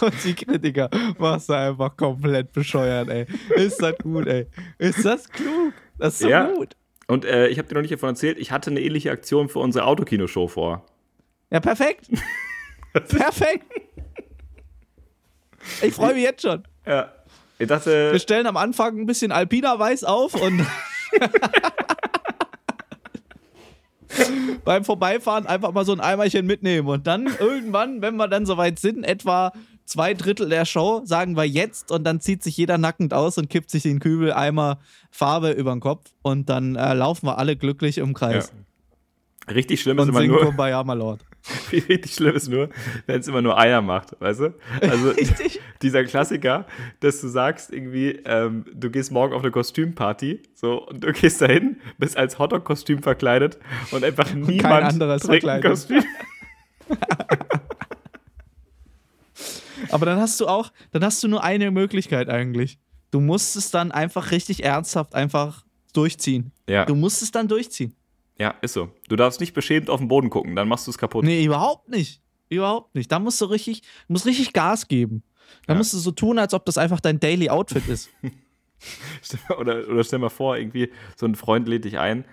und die Kritiker machst du einfach komplett bescheuert, ey. Ist das gut, ey. Ist das klug? Das ist so ja. gut.
Und äh, ich habe dir noch nicht davon erzählt, ich hatte eine ähnliche Aktion für unsere Autokinoshow vor.
Ja, perfekt. (laughs) perfekt. Ich freue mich jetzt schon.
Ja. Ich dachte.
Wir stellen am Anfang ein bisschen Alpina Weiß auf und. (laughs) beim Vorbeifahren einfach mal so ein Eimerchen mitnehmen. Und dann irgendwann, wenn wir dann soweit sind, etwa zwei Drittel der Show, sagen wir jetzt und dann zieht sich jeder nackend aus und kippt sich den Kübel Eimer Farbe über den Kopf und dann äh, laufen wir alle glücklich im Kreis.
Ja. Richtig schlimm ist immer nur.
Kumbaya, my Lord. (laughs)
Wie richtig schlimm ist nur, wenn es immer nur Eier macht, weißt du? Also (laughs) (laughs) dieser Klassiker, dass du sagst irgendwie, ähm, du gehst morgen auf eine Kostümparty, so und du gehst dahin, bist als Hotdog-Kostüm verkleidet und einfach niemand Kein anderes trägt ein Kostüm.
Aber dann hast du auch, dann hast du nur eine Möglichkeit eigentlich. Du musst es dann einfach richtig ernsthaft einfach durchziehen. Ja. Du musst es dann durchziehen.
Ja, ist so. Du darfst nicht beschämt auf den Boden gucken, dann machst du es kaputt.
Nee, überhaupt nicht. Überhaupt nicht. Da musst du richtig, musst richtig Gas geben. Da ja. musst du so tun, als ob das einfach dein Daily Outfit ist. (laughs)
oder, oder stell mal vor, irgendwie so ein Freund lädt dich ein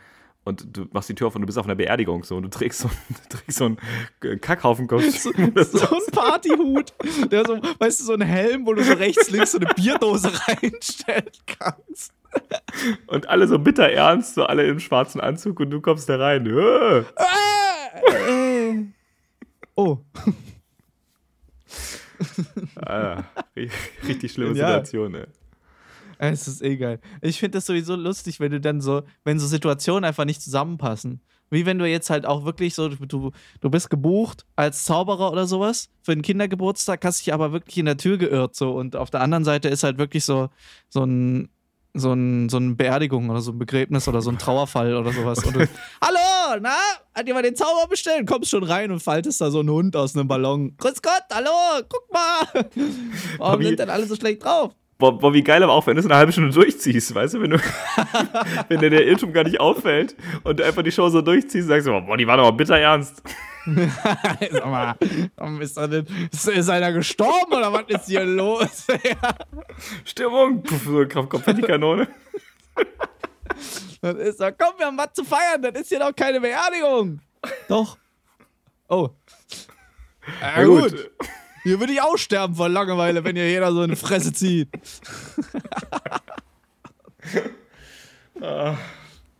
und du machst die Tür auf und du bist auf einer Beerdigung so und du trägst so, du (laughs) trägst so einen Kackhaufen-Kostüm.
So, so ein (laughs) Partyhut. Der so, weißt du, so ein Helm, wo du so rechts, links so eine Bierdose reinstellen kannst.
Und alle so bitter ernst, so alle im schwarzen Anzug und du kommst da rein. Äh. Äh. (laughs)
Oh. (laughs)
ah, richtig schlimme ja. Situation, ey.
Es ist eh geil. Ich finde das sowieso lustig, wenn du dann so, wenn so Situationen einfach nicht zusammenpassen. Wie wenn du jetzt halt auch wirklich so, du, du bist gebucht als Zauberer oder sowas für einen Kindergeburtstag, hast dich aber wirklich in der Tür geirrt so und auf der anderen Seite ist halt wirklich so, so ein so, ein, so eine Beerdigung oder so ein Begräbnis oder so ein Trauerfall oder sowas. Und du, (laughs) hallo, na? Hat jemand den Zauber bestellt? Kommst schon rein und faltest da so einen Hund aus einem Ballon. Grüß Gott, hallo, guck mal. (laughs) Warum sind denn alle so schlecht drauf?
Boah, boah, wie geil aber auch, wenn du es eine halbe Stunde durchziehst, weißt du, wenn du, (laughs) wenn dir der Irrtum gar nicht auffällt und du einfach die Show so durchziehst, sagst du, boah, die war doch mal bitter ernst.
Sag mal, ist, denn, ist, ist, einer gestorben oder was ist hier los? (laughs)
Stimmung, Puff, so Konfettikanone.
das ist doch, komm, wir haben was zu feiern, das ist hier doch keine Beerdigung. Doch. Oh. Ja, ja gut. gut. Hier würde ich auch sterben vor Langeweile, wenn ihr jeder so eine Fresse zieht. (laughs)
oh,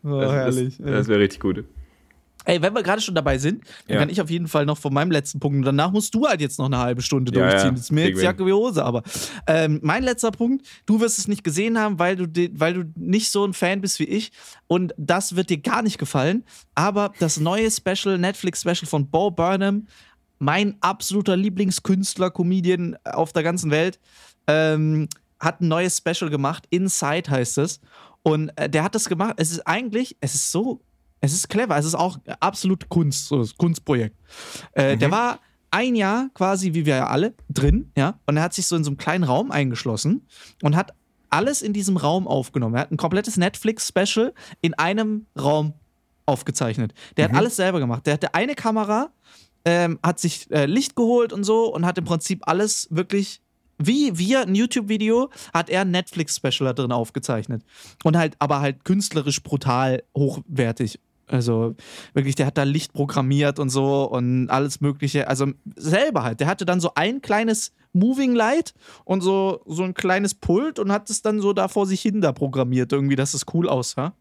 das, herrlich. Das, das wäre richtig gut.
Ey, wenn wir gerade schon dabei sind, dann ja. kann ich auf jeden Fall noch von meinem letzten Punkt und danach musst du halt jetzt noch eine halbe Stunde ja, durchziehen. Ja. Das ist mir jetzt Jacke wie Hose, aber ähm, mein letzter Punkt, du wirst es nicht gesehen haben, weil du, weil du nicht so ein Fan bist wie ich und das wird dir gar nicht gefallen, aber das neue Special, Netflix-Special von Bo Burnham mein absoluter Lieblingskünstler, Comedian auf der ganzen Welt, ähm, hat ein neues Special gemacht. Inside heißt es. Und äh, der hat das gemacht. Es ist eigentlich, es ist so, es ist clever. Es ist auch absolut Kunst, so das Kunstprojekt. Äh, mhm. Der war ein Jahr quasi, wie wir ja alle, drin, ja. Und er hat sich so in so einem kleinen Raum eingeschlossen und hat alles in diesem Raum aufgenommen. Er hat ein komplettes Netflix-Special in einem Raum aufgezeichnet. Der mhm. hat alles selber gemacht. Der hatte eine Kamera ähm, hat sich äh, Licht geholt und so und hat im Prinzip alles wirklich wie wir ein YouTube-Video hat er ein Netflix-Special da drin aufgezeichnet. Und halt, aber halt künstlerisch brutal hochwertig. Also wirklich, der hat da Licht programmiert und so und alles Mögliche. Also selber halt. Der hatte dann so ein kleines Moving Light und so, so ein kleines Pult und hat es dann so da vor sich hin da programmiert, irgendwie, dass es cool aussah.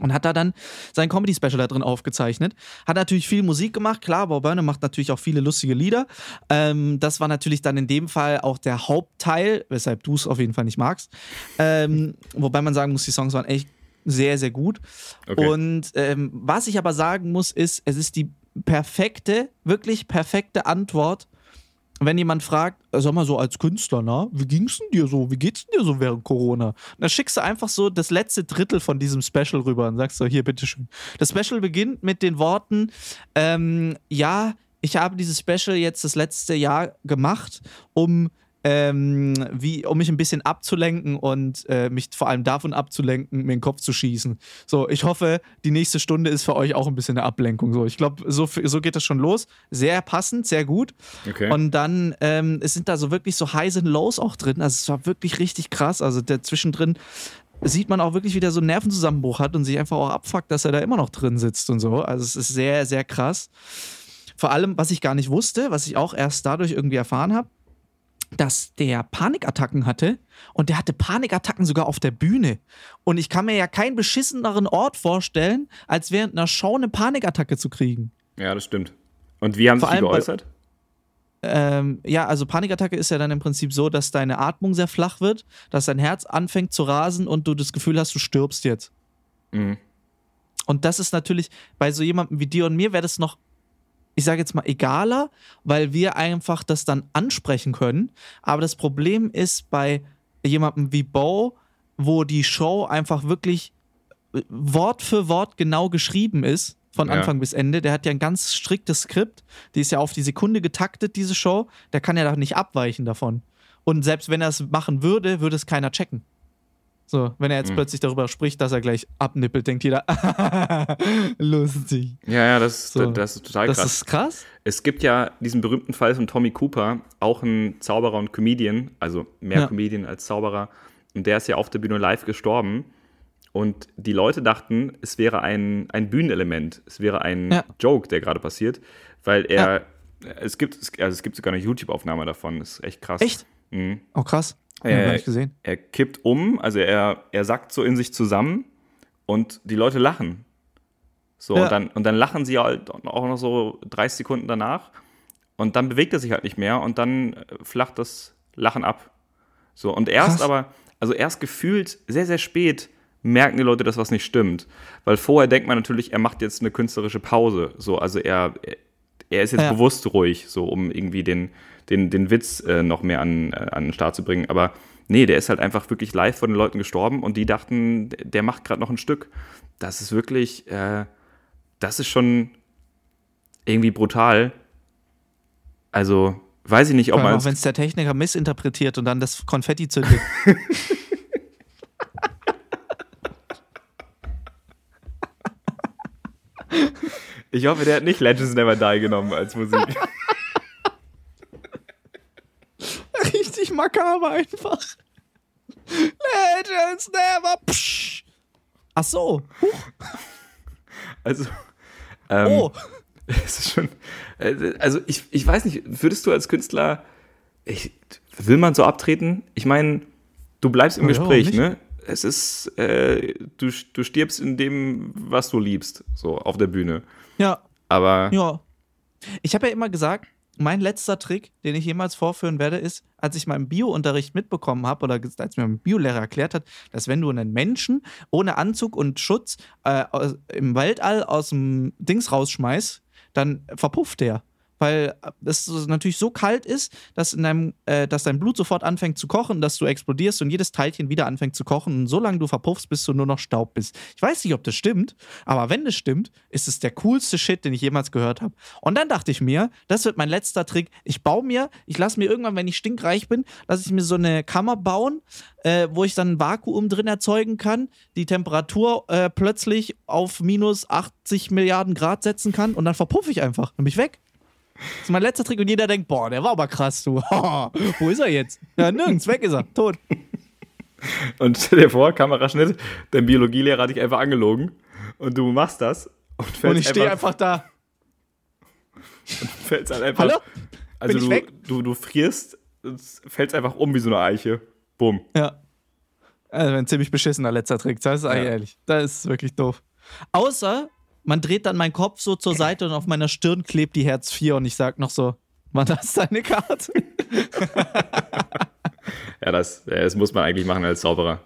Und hat da dann sein Comedy-Special da drin aufgezeichnet. Hat natürlich viel Musik gemacht, klar, Bob Burnham macht natürlich auch viele lustige Lieder. Ähm, das war natürlich dann in dem Fall auch der Hauptteil, weshalb du es auf jeden Fall nicht magst. Ähm, wobei man sagen muss, die Songs waren echt sehr, sehr gut. Okay. Und ähm, was ich aber sagen muss, ist, es ist die perfekte, wirklich perfekte Antwort wenn jemand fragt, äh, sag mal so als Künstler, na, wie ging's denn dir so? Wie geht's denn dir so während Corona? dann schickst du einfach so das letzte Drittel von diesem Special rüber und sagst so, hier, bitteschön. Das Special beginnt mit den Worten, ähm, ja, ich habe dieses Special jetzt das letzte Jahr gemacht, um ähm, wie, um mich ein bisschen abzulenken und äh, mich vor allem davon abzulenken, mir den Kopf zu schießen. So, ich hoffe, die nächste Stunde ist für euch auch ein bisschen eine Ablenkung. So, ich glaube, so, so geht das schon los. Sehr passend, sehr gut. Okay. Und dann ähm, es sind da so wirklich so Highs und Lows auch drin. Also es war wirklich richtig krass. Also zwischendrin sieht man auch wirklich, wie der so einen Nervenzusammenbruch hat und sich einfach auch abfuckt, dass er da immer noch drin sitzt und so. Also es ist sehr, sehr krass. Vor allem, was ich gar nicht wusste, was ich auch erst dadurch irgendwie erfahren habe, dass der Panikattacken hatte und der hatte Panikattacken sogar auf der Bühne. Und ich kann mir ja keinen beschisseneren Ort vorstellen, als während einer Show eine Panikattacke zu kriegen.
Ja, das stimmt. Und wie haben Vor sie geäußert?
Ähm, ja, also Panikattacke ist ja dann im Prinzip so, dass deine Atmung sehr flach wird, dass dein Herz anfängt zu rasen und du das Gefühl hast, du stirbst jetzt. Mhm. Und das ist natürlich, bei so jemandem wie dir und mir wäre das noch ich sage jetzt mal, egaler, weil wir einfach das dann ansprechen können. Aber das Problem ist bei jemandem wie Bo, wo die Show einfach wirklich äh, Wort für Wort genau geschrieben ist, von Anfang ja. bis Ende. Der hat ja ein ganz striktes Skript. Die ist ja auf die Sekunde getaktet, diese Show. Der kann ja doch nicht abweichen davon. Und selbst wenn er es machen würde, würde es keiner checken. So, wenn er jetzt mhm. plötzlich darüber spricht, dass er gleich abnippelt, denkt jeder, (laughs) lustig.
Ja, ja, das, so. das ist total krass.
Das ist krass.
Es gibt ja diesen berühmten Fall von Tommy Cooper, auch ein Zauberer und Comedian, also mehr ja. Comedian als Zauberer. Und der ist ja auf der Bühne live gestorben. Und die Leute dachten, es wäre ein, ein Bühnenelement, es wäre ein ja. Joke, der gerade passiert, weil er, ja. es gibt, also es gibt sogar eine YouTube-Aufnahme davon, das ist echt krass.
Echt? Mhm. Oh, krass.
Er, ich gesehen. er kippt um, also er, er sackt so in sich zusammen und die Leute lachen. So, ja. und, dann, und dann lachen sie halt auch noch so 30 Sekunden danach und dann bewegt er sich halt nicht mehr und dann äh, flacht das Lachen ab. So, und erst Krass. aber, also erst gefühlt sehr, sehr spät merken die Leute, dass was nicht stimmt. Weil vorher denkt man natürlich, er macht jetzt eine künstlerische Pause. So, also er, er ist jetzt ja. bewusst ruhig, so um irgendwie den, den, den Witz äh, noch mehr an, äh, an den Start zu bringen. Aber nee, der ist halt einfach wirklich live von den Leuten gestorben und die dachten, der macht gerade noch ein Stück. Das ist wirklich, äh, das ist schon irgendwie brutal. Also, weiß ich nicht, ob man.
Auch wenn es der Techniker missinterpretiert und dann das Konfetti zündet. (laughs)
Ich hoffe, der hat nicht Legends Never Die genommen als Musik. (laughs)
Richtig makaber einfach. Legends Never. Psch. Ach so. Huch.
Also. Ähm, oh. (laughs) Es ist schon. Äh, also, ich, ich weiß nicht, würdest du als Künstler. Ich, will man so abtreten? Ich meine, du bleibst im ja, Gespräch, ne? Es ist. Äh, du, du stirbst in dem, was du liebst, so auf der Bühne.
Ja.
Aber.
Ja. Ich habe ja immer gesagt, mein letzter Trick, den ich jemals vorführen werde, ist, als ich im Bio-Unterricht mitbekommen habe oder als mir mein Biolehrer erklärt hat, dass wenn du einen Menschen ohne Anzug und Schutz äh, im Weltall aus dem Dings rausschmeißt, dann verpufft der weil es natürlich so kalt ist, dass, in deinem, äh, dass dein Blut sofort anfängt zu kochen, dass du explodierst und jedes Teilchen wieder anfängt zu kochen und solange du verpuffst, bis du nur noch Staub bist. Ich weiß nicht, ob das stimmt, aber wenn es stimmt, ist es der coolste Shit, den ich jemals gehört habe. Und dann dachte ich mir, das wird mein letzter Trick. Ich baue mir, ich lasse mir irgendwann, wenn ich stinkreich bin, lasse ich mir so eine Kammer bauen, äh, wo ich dann ein Vakuum drin erzeugen kann, die Temperatur äh, plötzlich auf minus 80 Milliarden Grad setzen kann und dann verpuffe ich einfach. Dann bin weg. Das ist mein letzter Trick und jeder denkt, boah, der war aber krass, du. (laughs) Wo ist er jetzt? Ja, nirgends, weg ist er, tot.
Und stell dir vor, Kameraschnitt, dein Biologielehrer hat dich einfach angelogen und du machst das
und, und ich stehe einfach da.
Und fällst halt einfach. Hallo? Also du? Du, du frierst, fällst einfach um wie so eine Eiche. Bumm.
Ja. Also ein ziemlich beschissener letzter Trick, das ist ja. ehrlich. Das ist wirklich doof. Außer man dreht dann meinen Kopf so zur Seite und auf meiner Stirn klebt die Herz 4 und ich sag noch so, war das deine Karte? (laughs)
ja, das, das muss man eigentlich machen als Zauberer.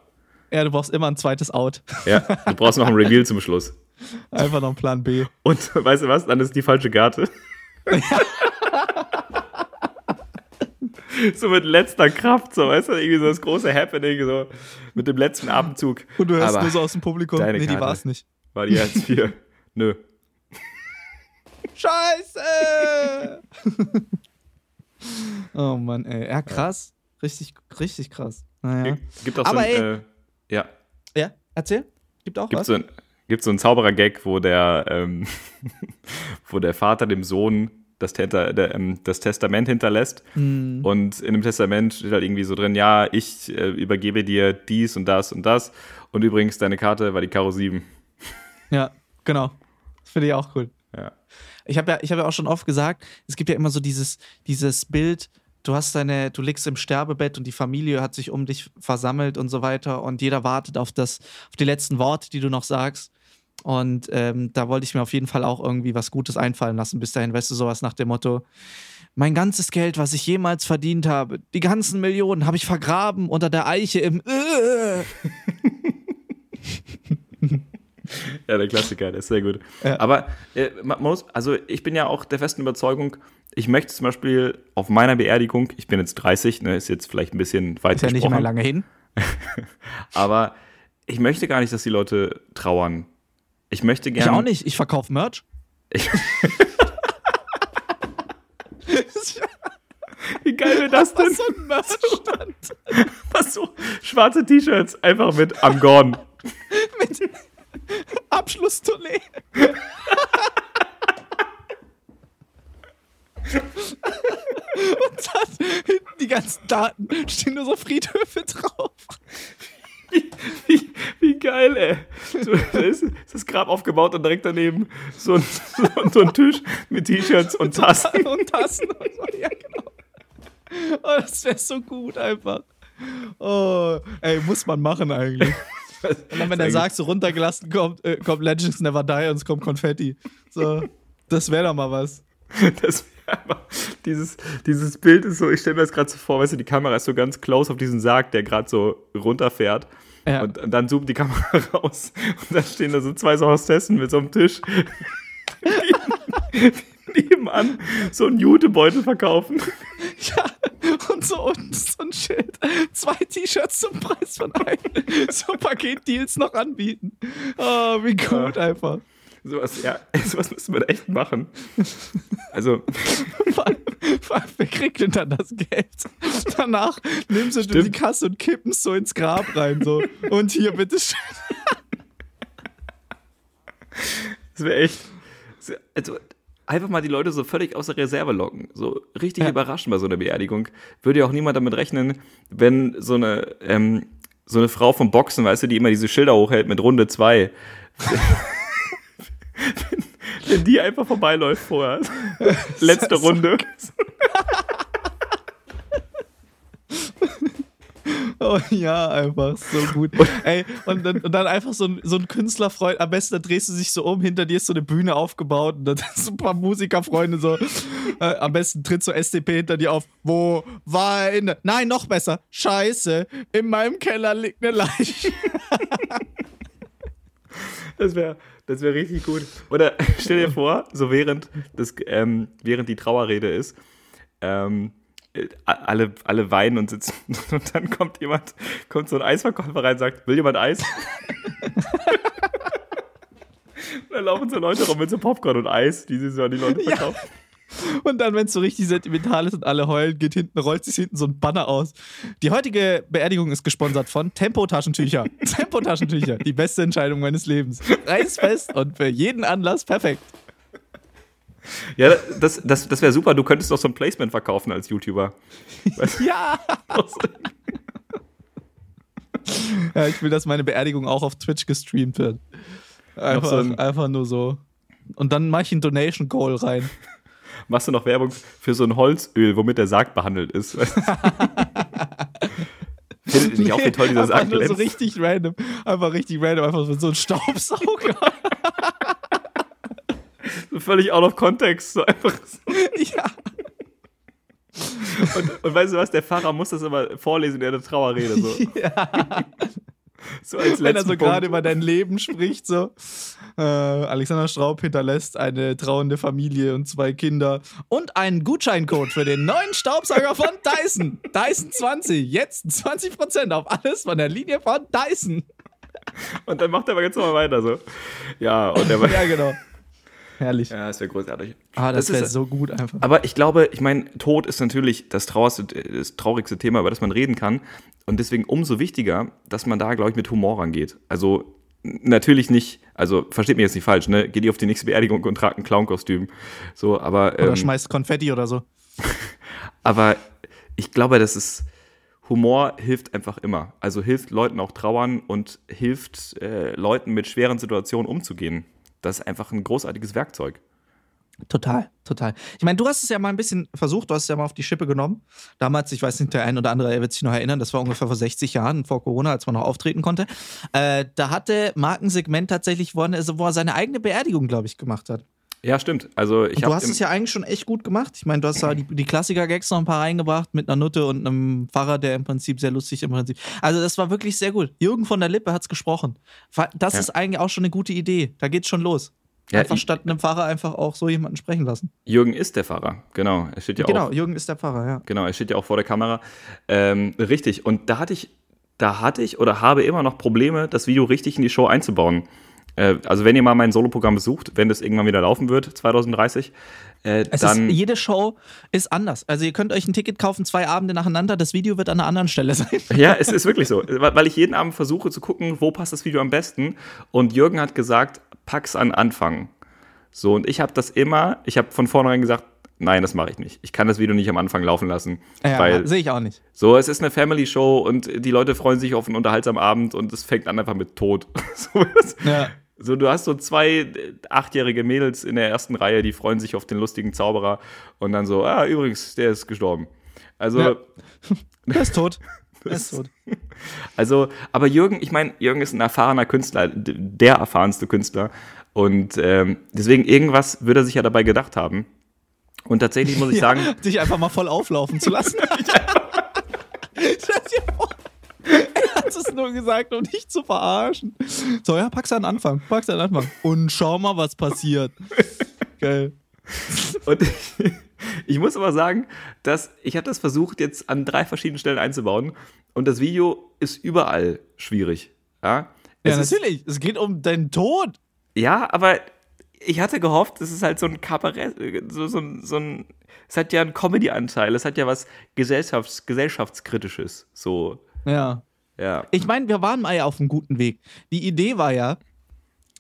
Ja, du brauchst immer ein zweites Out.
Ja, du brauchst noch ein (laughs) Reveal zum Schluss.
Einfach noch ein Plan B.
Und (laughs) weißt du was? Dann ist die falsche Karte. so mit letzter Kraft, so, weißt du, irgendwie so das große Happening, so mit dem letzten Abendzug.
Und du hörst Aber nur so aus dem Publikum, nee, die war es nicht.
War die Herz 4. Nö. (laughs)
Scheiße! (laughs) oh Mann, ey. Ja, krass. Richtig, richtig krass. Naja.
Gibt auch Aber so ein, ey, äh, ja.
Ja, erzähl. Gibt auch
gibt
was.
So ein, gibt so einen Zauberer-Gag, wo der, ähm, (laughs) wo der Vater dem Sohn das, der, ähm, das Testament hinterlässt. Mhm. Und in dem Testament steht halt irgendwie so drin, ja, ich äh, übergebe dir dies und das und das. Und übrigens, deine Karte war die Karo 7.
Ja, genau. Finde ich auch cool.
Ja.
Ich habe ja, hab ja auch schon oft gesagt, es gibt ja immer so dieses, dieses Bild, du hast deine, du liegst im Sterbebett und die Familie hat sich um dich versammelt und so weiter und jeder wartet auf das, auf die letzten Worte, die du noch sagst. Und ähm, da wollte ich mir auf jeden Fall auch irgendwie was Gutes einfallen lassen. Bis dahin, weißt du, sowas nach dem Motto: Mein ganzes Geld, was ich jemals verdient habe, die ganzen Millionen, habe ich vergraben unter der Eiche im. (laughs) (laughs) (laughs)
ja, der Klassiker, der ist sehr gut. Ja. Aber äh, man muss, also ich bin ja auch der festen Überzeugung, ich möchte zum Beispiel auf meiner Beerdigung, ich bin jetzt 30, ne, ist jetzt vielleicht ein bisschen weit
Ist ja nicht mehr lange hin. (laughs)
aber ich möchte gar nicht, dass die Leute trauern. Ich möchte gerne.
Ich auch nicht, ich verkaufe Merch. Ich (laughs)
Wie geil wäre das denn? Was so ein Merchstand. Was so schwarze T-Shirts einfach mit am Gordon. mit (laughs)
Abschlusstournee. (laughs) Und dann hinten die ganzen Daten stehen nur so Friedhöfe drauf.
Wie, wie, wie geil, ey. So, da ist, ist, das Grab aufgebaut und direkt daneben so ein, so, so ein Tisch mit T-Shirts und (laughs) Tassen.
Und Tassen und so, ja, genau. Oh, das wäre so gut einfach. Oh, ey, muss man machen eigentlich. Und dann, wenn der Sarg so runtergelassen kommt, äh, kommt Legends Never Die und es kommt Konfetti. So, das wäre doch mal was. (laughs)
Das wäre einfach, dieses, dieses Bild ist so, ich stelle mir das gerade so vor, weißt du, die Kamera ist so ganz close auf diesen Sarg, der gerade so runterfährt. Ja. Und, und, dann zoomt die Kamera (laughs) raus und dann stehen da so zwei so Hostessen mit so einem Tisch. (laughs) (laughs) nebenan so einen Jutebeutel verkaufen. (laughs)
Ja, und so unten so ein Schild. Zwei T-Shirts zum Preis von einem. (laughs) So Paketdeals noch anbieten. Oh, wie gut ja. einfach.
Sowas, ja, sowas müssen wir echt machen. Also.
Wer kriegt denn dann das Geld? Danach nehmen sie die Kasse und kippen es so ins Grab rein. So. Und hier, bitteschön.
Das wäre echt. Also, einfach mal die Leute so völlig aus der Reserve locken. So richtig ja. überraschen bei so einer Beerdigung. Würde ja auch niemand damit rechnen, wenn so eine, ähm, so eine Frau vom Boxen, weißt du, die immer diese Schilder hochhält mit Runde 2. (laughs) wenn, wenn, die einfach vorbeiläuft vorher. (laughs) Letzte Runde. (laughs)
Oh ja, einfach so gut. Ey, und dann, und dann einfach so ein, so ein Künstlerfreund, am besten da drehst du dich so um, hinter dir ist so eine Bühne aufgebaut und dann (laughs) so ein paar Musikerfreunde so, äh, am besten tritt so SDP hinter dir auf, wo Wein, nein, noch besser, scheiße, in meinem Keller liegt eine Leiche. (laughs)
das wäre das wäre richtig gut. Oder stell dir vor, so während, das, ähm, während die Trauerrede ist, ähm, äh, alle, alle weinen und sitzen. (laughs) Und dann kommt jemand, kommt so ein Eisverkäufer rein und sagt, will jemand Eis? (laughs) und dann laufen so Leute rum mit so Popcorn und Eis, die sie so an die Leute verkaufen. Ja.
Und dann, wenn es so richtig sentimental ist und alle heulen, geht hinten, rollt sich hinten so ein Banner aus. Die heutige Beerdigung ist gesponsert von Tempo-Taschentücher. (laughs) Tempo-Taschentücher, die beste Entscheidung meines Lebens. Reißfest und für jeden Anlass perfekt.
Ja, das, das, das wäre super. Du könntest doch so ein Placement verkaufen als YouTuber. (laughs)
ja! (laughs) ja, ich will, dass meine Beerdigung auch auf Twitch gestreamt wird. Einfach, so ein, einfach nur so. Und dann mache ich ein Donation Goal rein. (laughs)
Machst du noch Werbung für so ein Holzöl, womit der Sarg behandelt ist? Findet ihr nicht auch, wie toll dieser Sarg
ist? so richtig random. Einfach richtig random. Einfach so ein Staubsauger
völlig out of context, so einfach. (laughs) Ja. Und, und, weißt du was, der Pfarrer muss das immer vorlesen in der Trauerrede. So. (laughs) Ja. (laughs)
so als Wenn er so gerade über dein Leben spricht, so. Äh, Alexander Straub hinterlässt eine trauernde Familie und zwei Kinder und einen Gutscheincode für den neuen Staubsauger von Dyson. Dyson 20. Jetzt 20% auf alles von der Linie von Dyson.
Und dann macht er aber jetzt nochmal weiter so. Ja, und der
Ja, genau. Herrlich.
Ja, das wäre großartig.
Ah, das, das wäre so gut einfach.
Aber ich glaube, ich meine, Tod ist natürlich das, das traurigste Thema, über das man reden kann. Und deswegen umso wichtiger, dass man da, glaube ich, mit Humor rangeht. Also natürlich nicht, also versteht mich jetzt nicht falsch, ne? Geht ihr auf die nächste Beerdigung und tragt ein Clown-Kostüm. So, aber.
Oder ähm, schmeißt Konfetti oder so. (laughs)
aber ich glaube, das ist. Humor hilft einfach immer. Also hilft Leuten auch trauern und hilft äh, Leuten mit schweren Situationen umzugehen das ist einfach ein großartiges Werkzeug.
Total, total. Ich meine, du hast es ja mal ein bisschen versucht, du hast es ja mal auf die Schippe genommen. Damals, ich weiß nicht, der ein oder andere wird sich noch erinnern, das war ungefähr vor 60 Jahren, vor Corona, als man noch auftreten konnte. Äh, da hatte Markensegment tatsächlich, wo er, wo er seine eigene Beerdigung, glaube ich, gemacht hat.
Ja, stimmt. Also ich
du hast es ja eigentlich schon echt gut gemacht. Ich meine, du hast da die, die Klassiker-Gags noch ein paar reingebracht mit einer Nutte und einem Pfarrer, der im Prinzip sehr lustig im Prinzip. Also das war wirklich sehr gut. Jürgen von der Lippe hat es gesprochen. Das ja. ist eigentlich auch schon eine gute Idee. Da geht's schon los. Ja, einfach statt einem Pfarrer einfach auch so jemanden sprechen lassen.
Jürgen ist der Pfarrer, genau. Er steht ja
genau,
auch,
Jürgen ist der Pfarrer, ja.
Genau, er steht ja auch vor der Kamera. Ähm, richtig. Und da hatte ich, da hatte ich oder habe immer noch Probleme, das Video richtig in die Show einzubauen. Äh, also wenn ihr mal mein Soloprogramm besucht, wenn das irgendwann wieder laufen wird, 2030, äh, dann.
Ist, jede Show ist anders. Also ihr könnt euch ein Ticket kaufen, zwei Abende nacheinander, das Video wird an einer anderen Stelle sein.
Ja, es ist wirklich so. Weil ich jeden Abend versuche zu gucken, wo passt das Video am besten. Und Jürgen hat gesagt, pack's an Anfang. So, und ich habe das immer, ich habe von vornherein gesagt, nein, das mache ich nicht. Ich kann das Video nicht am Anfang laufen lassen.
Ja, sehe ich auch nicht.
So, es ist eine Family Show und die Leute freuen sich auf einen unterhaltsamen Abend und es fängt an einfach mit Tod. (laughs) so, ja. So, du hast so zwei äh, achtjährige Mädels in der ersten Reihe, die freuen sich auf den lustigen Zauberer und dann so, ah, übrigens, der ist gestorben. Also. Ja. (laughs)
Der ist tot. (laughs) Der ist tot.
Also, aber Jürgen, ich meine, Jürgen ist ein erfahrener Künstler, der erfahrenste Künstler. Und ähm, deswegen, irgendwas würde er sich ja dabei gedacht haben. Und tatsächlich muss ich ja, sagen. (laughs)
Dich einfach mal voll auflaufen zu lassen. (laughs) hast es nur gesagt, um dich zu verarschen. So, ja, pack's an Anfang. Pack's an Anfang. Und schau mal, was passiert. Geil.
Und ich, (laughs) ich muss aber sagen, dass ich habe das versucht, jetzt an drei verschiedenen Stellen einzubauen. Und das Video ist überall schwierig. Ja,
ja natürlich. es geht um deinen Tod.
Ja, aber ich hatte gehofft, es ist halt so ein Kabarett, so, so, so ein. Es hat ja einen Comedy-Anteil, es hat ja was Gesellschafts-, Gesellschaftskritisches. So.
Ja. Ja. Ich meine, wir waren mal ja auf einem guten Weg. Die Idee war ja,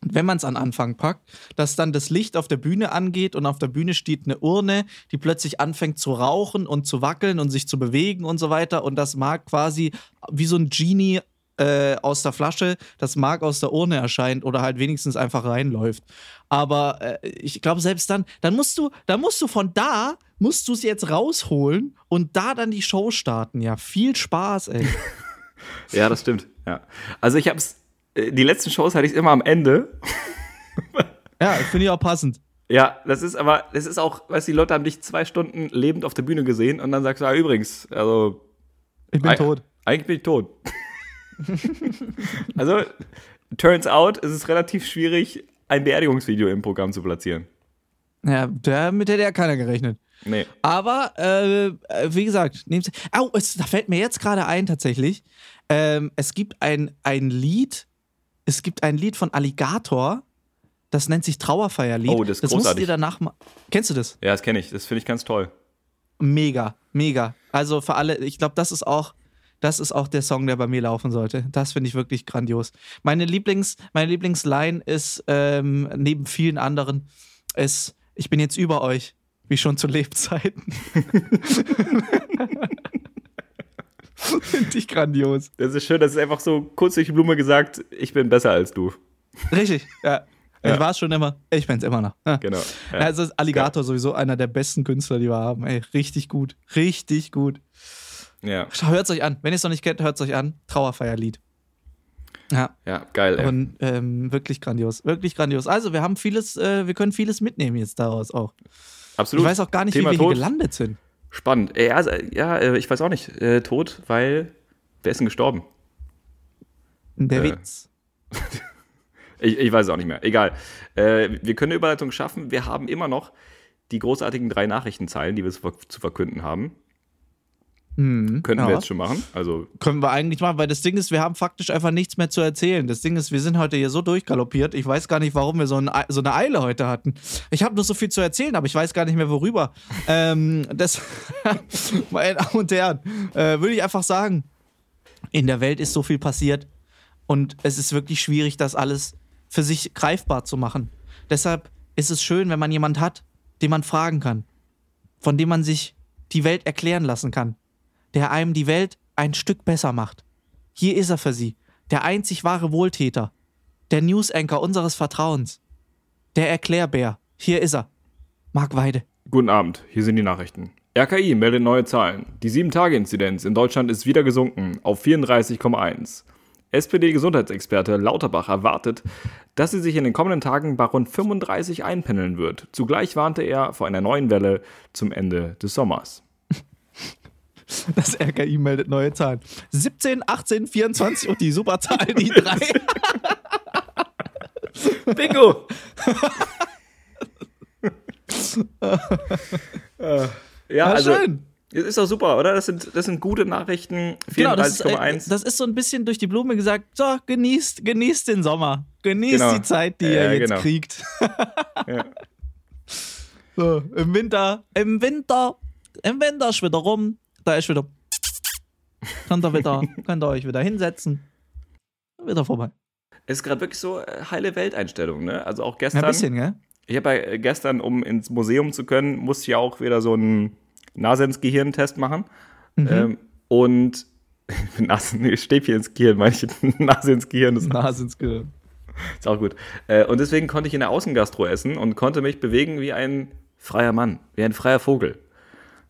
wenn man es an Anfang packt, dass dann das Licht auf der Bühne angeht und auf der Bühne steht eine Urne, die plötzlich anfängt zu rauchen und zu wackeln und sich zu bewegen und so weiter und das mag quasi wie so ein Genie äh, aus der Flasche, das mag aus der Urne erscheint oder halt wenigstens einfach reinläuft. Aber äh, ich glaube, selbst dann, dann musst du, dann musst du von da, musst du es jetzt rausholen und da dann die Show starten. Ja, viel Spaß, ey. (laughs)
Ja, das stimmt. Ja. Also ich habe es, äh, die letzten Shows hatte ich immer am Ende. (laughs)
ja, finde ich auch passend.
Ja, das ist aber, das ist auch, weißt du, die Leute haben dich zwei Stunden lebend auf der Bühne gesehen und dann sagst du, ah, übrigens, also.
Ich bin tot.
Eigentlich bin ich tot. (laughs) (laughs) also, turns out, es ist relativ schwierig, ein Beerdigungsvideo im Programm zu platzieren.
Ja, damit hätte ja keiner gerechnet.
Nee.
Aber, äh, wie gesagt, nehmt Au, es, da fällt mir jetzt gerade ein tatsächlich. Ähm, es gibt ein, ein Lied, es gibt ein Lied von Alligator, das nennt sich Trauerfeierlied.
Oh, das ist das großartig. musst du
dir danach mal. Kennst du das?
Ja, das kenne ich. Das finde ich ganz toll.
Mega, mega. Also für alle, ich glaube, das ist auch, das ist auch der Song, der bei mir laufen sollte. Das finde ich wirklich grandios. Meine Lieblings, meine Lieblingsline ist ähm, neben vielen anderen ist, ich bin jetzt über euch wie schon zu Lebzeiten. (laughs) Finde ich grandios.
Das ist schön, das ist einfach so kurz durch die Blume gesagt, ich bin besser als du.
Richtig, ja. (laughs) Ja. Ich war es schon immer, ich bin es immer noch.
Ja. Genau.
Ja. Also Alligator ja. sowieso einer der besten Künstler, die wir haben. Ey, richtig gut. Richtig gut.
Ja.
Hört es euch an. Wenn ihr es noch nicht kennt, hört es euch an. Trauerfeierlied. Ja.
Ja, geil. Ey.
Und ähm, wirklich grandios. Wirklich grandios. Also, wir haben vieles, äh, wir können vieles mitnehmen jetzt daraus auch.
Absolut.
Ich weiß auch gar nicht, Thema wie wir Tod. hier gelandet sind.
Spannend. Ja, also, ja, äh, ich weiß auch nicht. Äh, tot, weil wer ist denn gestorben?
Der äh, Witz. (laughs)
ich, ich, weiß es auch nicht mehr. Egal. Äh, wir können eine Überleitung schaffen. Wir haben immer noch die großartigen drei Nachrichtenzeilen, die wir zu verkünden haben.
Mhm,
Könnten ja. wir jetzt schon machen. Also
Können wir eigentlich machen, weil das Ding ist, wir haben faktisch einfach nichts mehr zu erzählen. Das Ding ist, wir sind heute hier so durchgaloppiert. Ich weiß gar nicht, warum wir so, ein, so eine Eile heute hatten. Ich habe nur so viel zu erzählen, aber ich weiß gar nicht mehr, worüber. (laughs) ähm, das, (laughs) meine Damen und Herren, äh, würde ich einfach sagen, in der Welt ist so viel passiert und es ist wirklich schwierig, das alles für sich greifbar zu machen. Deshalb ist es schön, wenn man jemanden hat, den man fragen kann, von dem man sich die Welt erklären lassen kann der einem die Welt ein Stück besser macht. Hier ist er für Sie, der einzig wahre Wohltäter, der News-Anchor unseres Vertrauens, der Erklärbär. Hier ist er. Marc Weide.
Guten Abend, hier sind die Nachrichten. RKI meldet neue Zahlen. Die 7-Tage-Inzidenz in Deutschland ist wieder gesunken auf 34,1. SPD-Gesundheitsexperte Lauterbach erwartet, dass sie sich in den kommenden Tagen bei rund 35 einpendeln wird. Zugleich warnte er vor einer neuen Welle zum Ende des Sommers. (laughs)
Das RKI meldet neue Zahlen. 17, 18, 24 und die Superzahl, die 3. (laughs)
Bingo! (laughs) ja, also, schön. Ist doch super, oder? Das sind, das sind gute Nachrichten. 34,1. Genau, das, ist, äh,
das ist so ein bisschen durch die Blume gesagt: so, genießt, genießt den Sommer. Genießt genau. die Zeit, die äh, ihr jetzt genau. kriegt. ja. So, im Winter, im Winter, im Winter ist wieder rum. Da ist wieder. Könnt ihr, wieder, (laughs) könnt ihr euch wieder hinsetzen. Wieder vorbei.
Es ist gerade wirklich so äh, heile Welteinstellung, ne? Also auch gestern.
Ein bisschen, gell?
Ich habe ja gestern, um ins Museum zu können, musste ich auch wieder so einen Nasens-Gehirntest machen. Mhm. Ähm, und (laughs) Nase, nee, Stäbchen ins Gehirn, meine ich. Nase ins Gehirn.
Nase ins Gehirn.
Ist auch gut. Äh, und deswegen konnte ich in der Außengastro essen und konnte mich bewegen wie ein freier Mann, wie ein freier Vogel.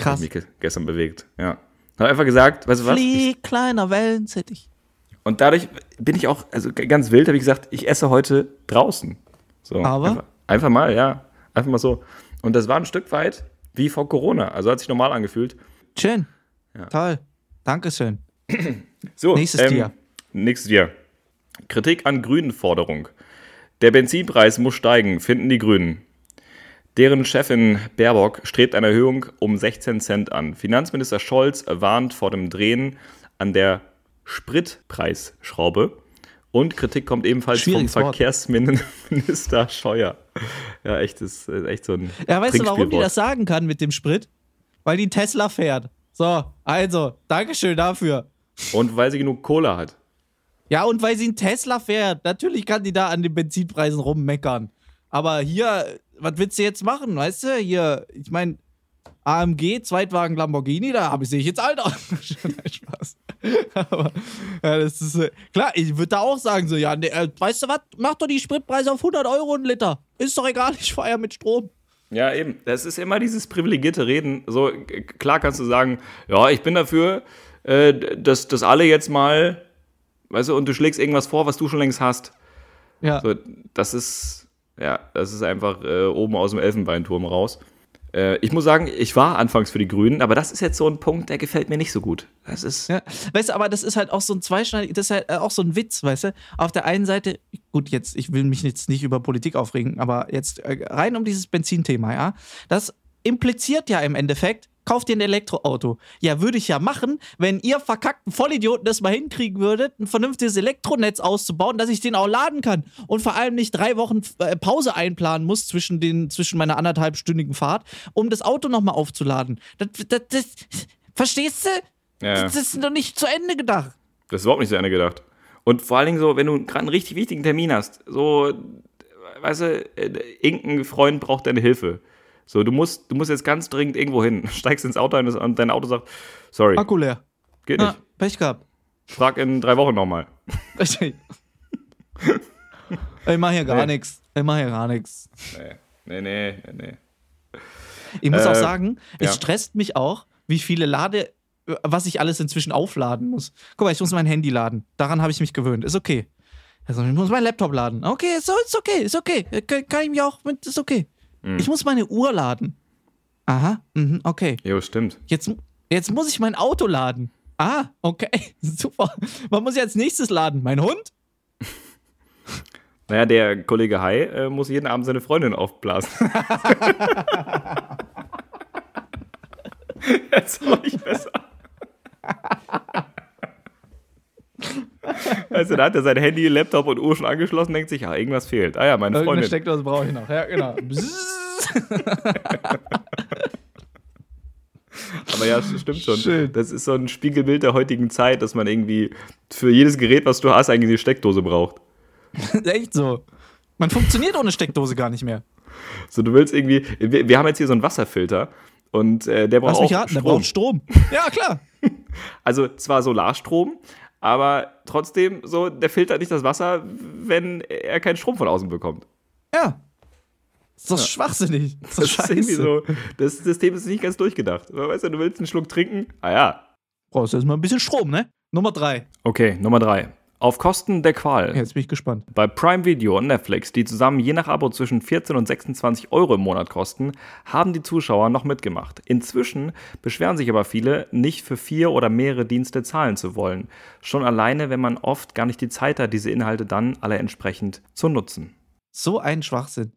Krass.
Ich mich gestern bewegt, ja. Habe einfach gesagt, weißt du was?
Flieh, kleiner Wellensittich.
Und dadurch bin ich auch, also ganz wild, habe ich gesagt, ich esse heute draußen. So,
Aber?
Einfach, einfach, mal, ja. Einfach mal so. Und das war ein Stück weit wie vor Corona. Also hat sich normal angefühlt.
Schön. Ja. Toll. Dankeschön. (clears throat)
so,
nächstes ähm, Tier.
Nächstes Tier. Kritik an Grünen-Forderung. Der Benzinpreis muss steigen, finden die Grünen. Deren Chefin Baerbock strebt eine Erhöhung um 16 Cent an. Finanzminister Scholz warnt vor dem Drehen an der Spritpreisschraube. Und Kritik kommt ebenfalls vom Verkehrsminister Scheuer. Ja, echt, das ist echt so ein.
Ja, weißt du, warum die das sagen kann mit dem Sprit? Weil die Tesla fährt. So, also, Dankeschön dafür.
Und weil sie genug Cola hat.
Ja, und weil sie einen Tesla fährt. Natürlich kann die da an den Benzinpreisen rummeckern. Aber hier, was willst du jetzt machen? Weißt du, hier, ich meine, AMG, Zweitwagen Lamborghini, da habe ich sehe ich jetzt alt aus. (laughs) Spaß. Aber ja, das ist äh, klar, ich würde da auch sagen, so, ja, ne, äh, weißt du was, mach doch die Spritpreise auf 100 Euro ein Liter. Ist doch egal, ich feiere mit Strom.
Ja, eben. Das ist immer dieses privilegierte Reden. So, klar kannst du sagen, ja, ich bin dafür, äh, dass, dass alle jetzt mal, weißt du, und du schlägst irgendwas vor, was du schon längst hast.
Ja.
So, das ist, ja, das ist einfach äh, oben aus dem Elfenbeinturm raus. Äh, ich muss sagen, ich war anfangs für die Grünen, aber das ist jetzt so ein Punkt, der gefällt mir nicht so gut. Das ist.
Ja, weißt du, aber das ist halt auch so ein zweischneidig, das ist halt auch so ein Witz, weißt du? Auf der einen Seite, gut, jetzt, ich will mich jetzt nicht über Politik aufregen, aber jetzt äh, rein um dieses Benzinthema, ja. Das impliziert ja im Endeffekt, kauft dir ein Elektroauto. Ja, würde ich ja machen, wenn ihr verkackten Vollidioten das mal hinkriegen würdet, ein vernünftiges Elektronetz auszubauen, dass ich den auch laden kann und vor allem nicht drei Wochen äh, Pause einplanen muss zwischen, den, zwischen meiner anderthalbstündigen Fahrt, um das Auto nochmal aufzuladen. Das, das, das, verstehst du? Ja. Das ist noch nicht zu Ende gedacht.
Das ist überhaupt nicht zu Ende gedacht. Und vor allen Dingen so, wenn du gerade einen richtig wichtigen Termin hast, so, weißt du, äh, irgendein Freund braucht deine Hilfe so, du musst, du musst jetzt ganz dringend irgendwo hin. (laughs) Steigst ins Auto und dein Auto sagt, sorry.
Akku leer.
Geht nicht. Ah,
Pech gehabt.
Frag in drei Wochen nochmal. (laughs)
ich mach hier gar nee. nichts. Ich mach hier gar nichts.
Nee, nee, nee, nee.
Ich muss äh, auch sagen, es ja. stresst mich auch, wie viele Lade, was ich alles inzwischen aufladen muss. Guck mal, ich muss mein Handy laden. Daran habe ich mich gewöhnt. Ist okay. Also ich muss mein Laptop laden. Okay, ist, ist okay, ist okay. Kann ich mich auch mit, ist okay. Mhm. Ich muss meine Uhr laden. Aha, mhm, okay.
Jo, stimmt.
Jetzt, jetzt muss ich mein Auto laden. Ah, okay, (laughs) super. Was muss ich als nächstes laden? Mein Hund? (laughs)
Naja, der Kollege Hai äh, muss jeden Abend seine Freundin aufblasen. (laughs) Jetzt auch nicht besser. Also da hat er sein Handy, Laptop und Uhr schon angeschlossen, denkt sich, ja, irgendwas fehlt. Ah ja, meine Freundin. Irgendeine
Steckdose brauche ich noch. Ja, genau. (laughs)
Aber ja, das stimmt schon. Schön. Das ist so ein Spiegelbild der heutigen Zeit, dass man irgendwie für jedes Gerät, was du hast, eigentlich eine Steckdose braucht. (laughs)
Echt so. Man funktioniert ohne Steckdose gar nicht mehr.
So, du willst irgendwie. Wir, wir haben jetzt hier so einen Wasserfilter und äh, der braucht Lass mich raten, Strom.
Der braucht Strom. (laughs) Ja, klar.
Also zwar Solarstrom, aber trotzdem so, der filtert nicht das Wasser, wenn er keinen Strom von außen bekommt.
Ja. Das ist doch ja. schwachsinnig.
Das, das ist irgendwie so, das System ist nicht ganz durchgedacht. Weißt du, du willst einen Schluck trinken? Ah ja.
Brauchst du erstmal ein bisschen Strom, ne? Nummer drei.
Okay, Nummer drei. Auf Kosten der Qual.
Jetzt bin ich gespannt.
Bei Prime Video und Netflix, die zusammen je nach Abo zwischen 14 und 26 Euro im Monat kosten, haben die Zuschauer noch mitgemacht. Inzwischen beschweren sich aber viele, nicht für vier oder mehrere Dienste zahlen zu wollen. Schon alleine, wenn man oft gar nicht die Zeit hat, diese Inhalte dann alle entsprechend zu nutzen.
So ein Schwachsinn.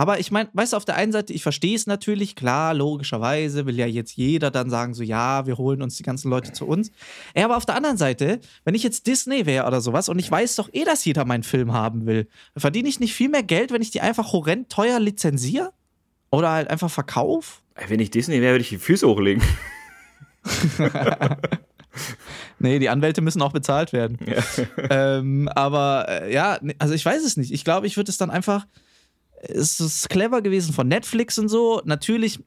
Aber ich meine, weißt du, auf der einen Seite, ich verstehe es natürlich, klar, logischerweise will ja jetzt jeder dann sagen, so, ja, wir holen uns die ganzen Leute zu uns. Ja, aber auf der anderen Seite, wenn ich jetzt Disney wäre oder sowas und ich weiß doch eh, dass jeder meinen Film haben will, verdiene ich nicht viel mehr Geld, wenn ich die einfach horrend teuer lizenziere? Oder halt einfach verkaufe?
Wenn ich Disney wäre, würde ich die Füße hochlegen. (laughs)
nee, die Anwälte müssen auch bezahlt werden. Ja. Ähm, aber äh, ja, also ich weiß es nicht. Ich glaube, ich würde es dann einfach es ist clever gewesen von Netflix und so. Natürlich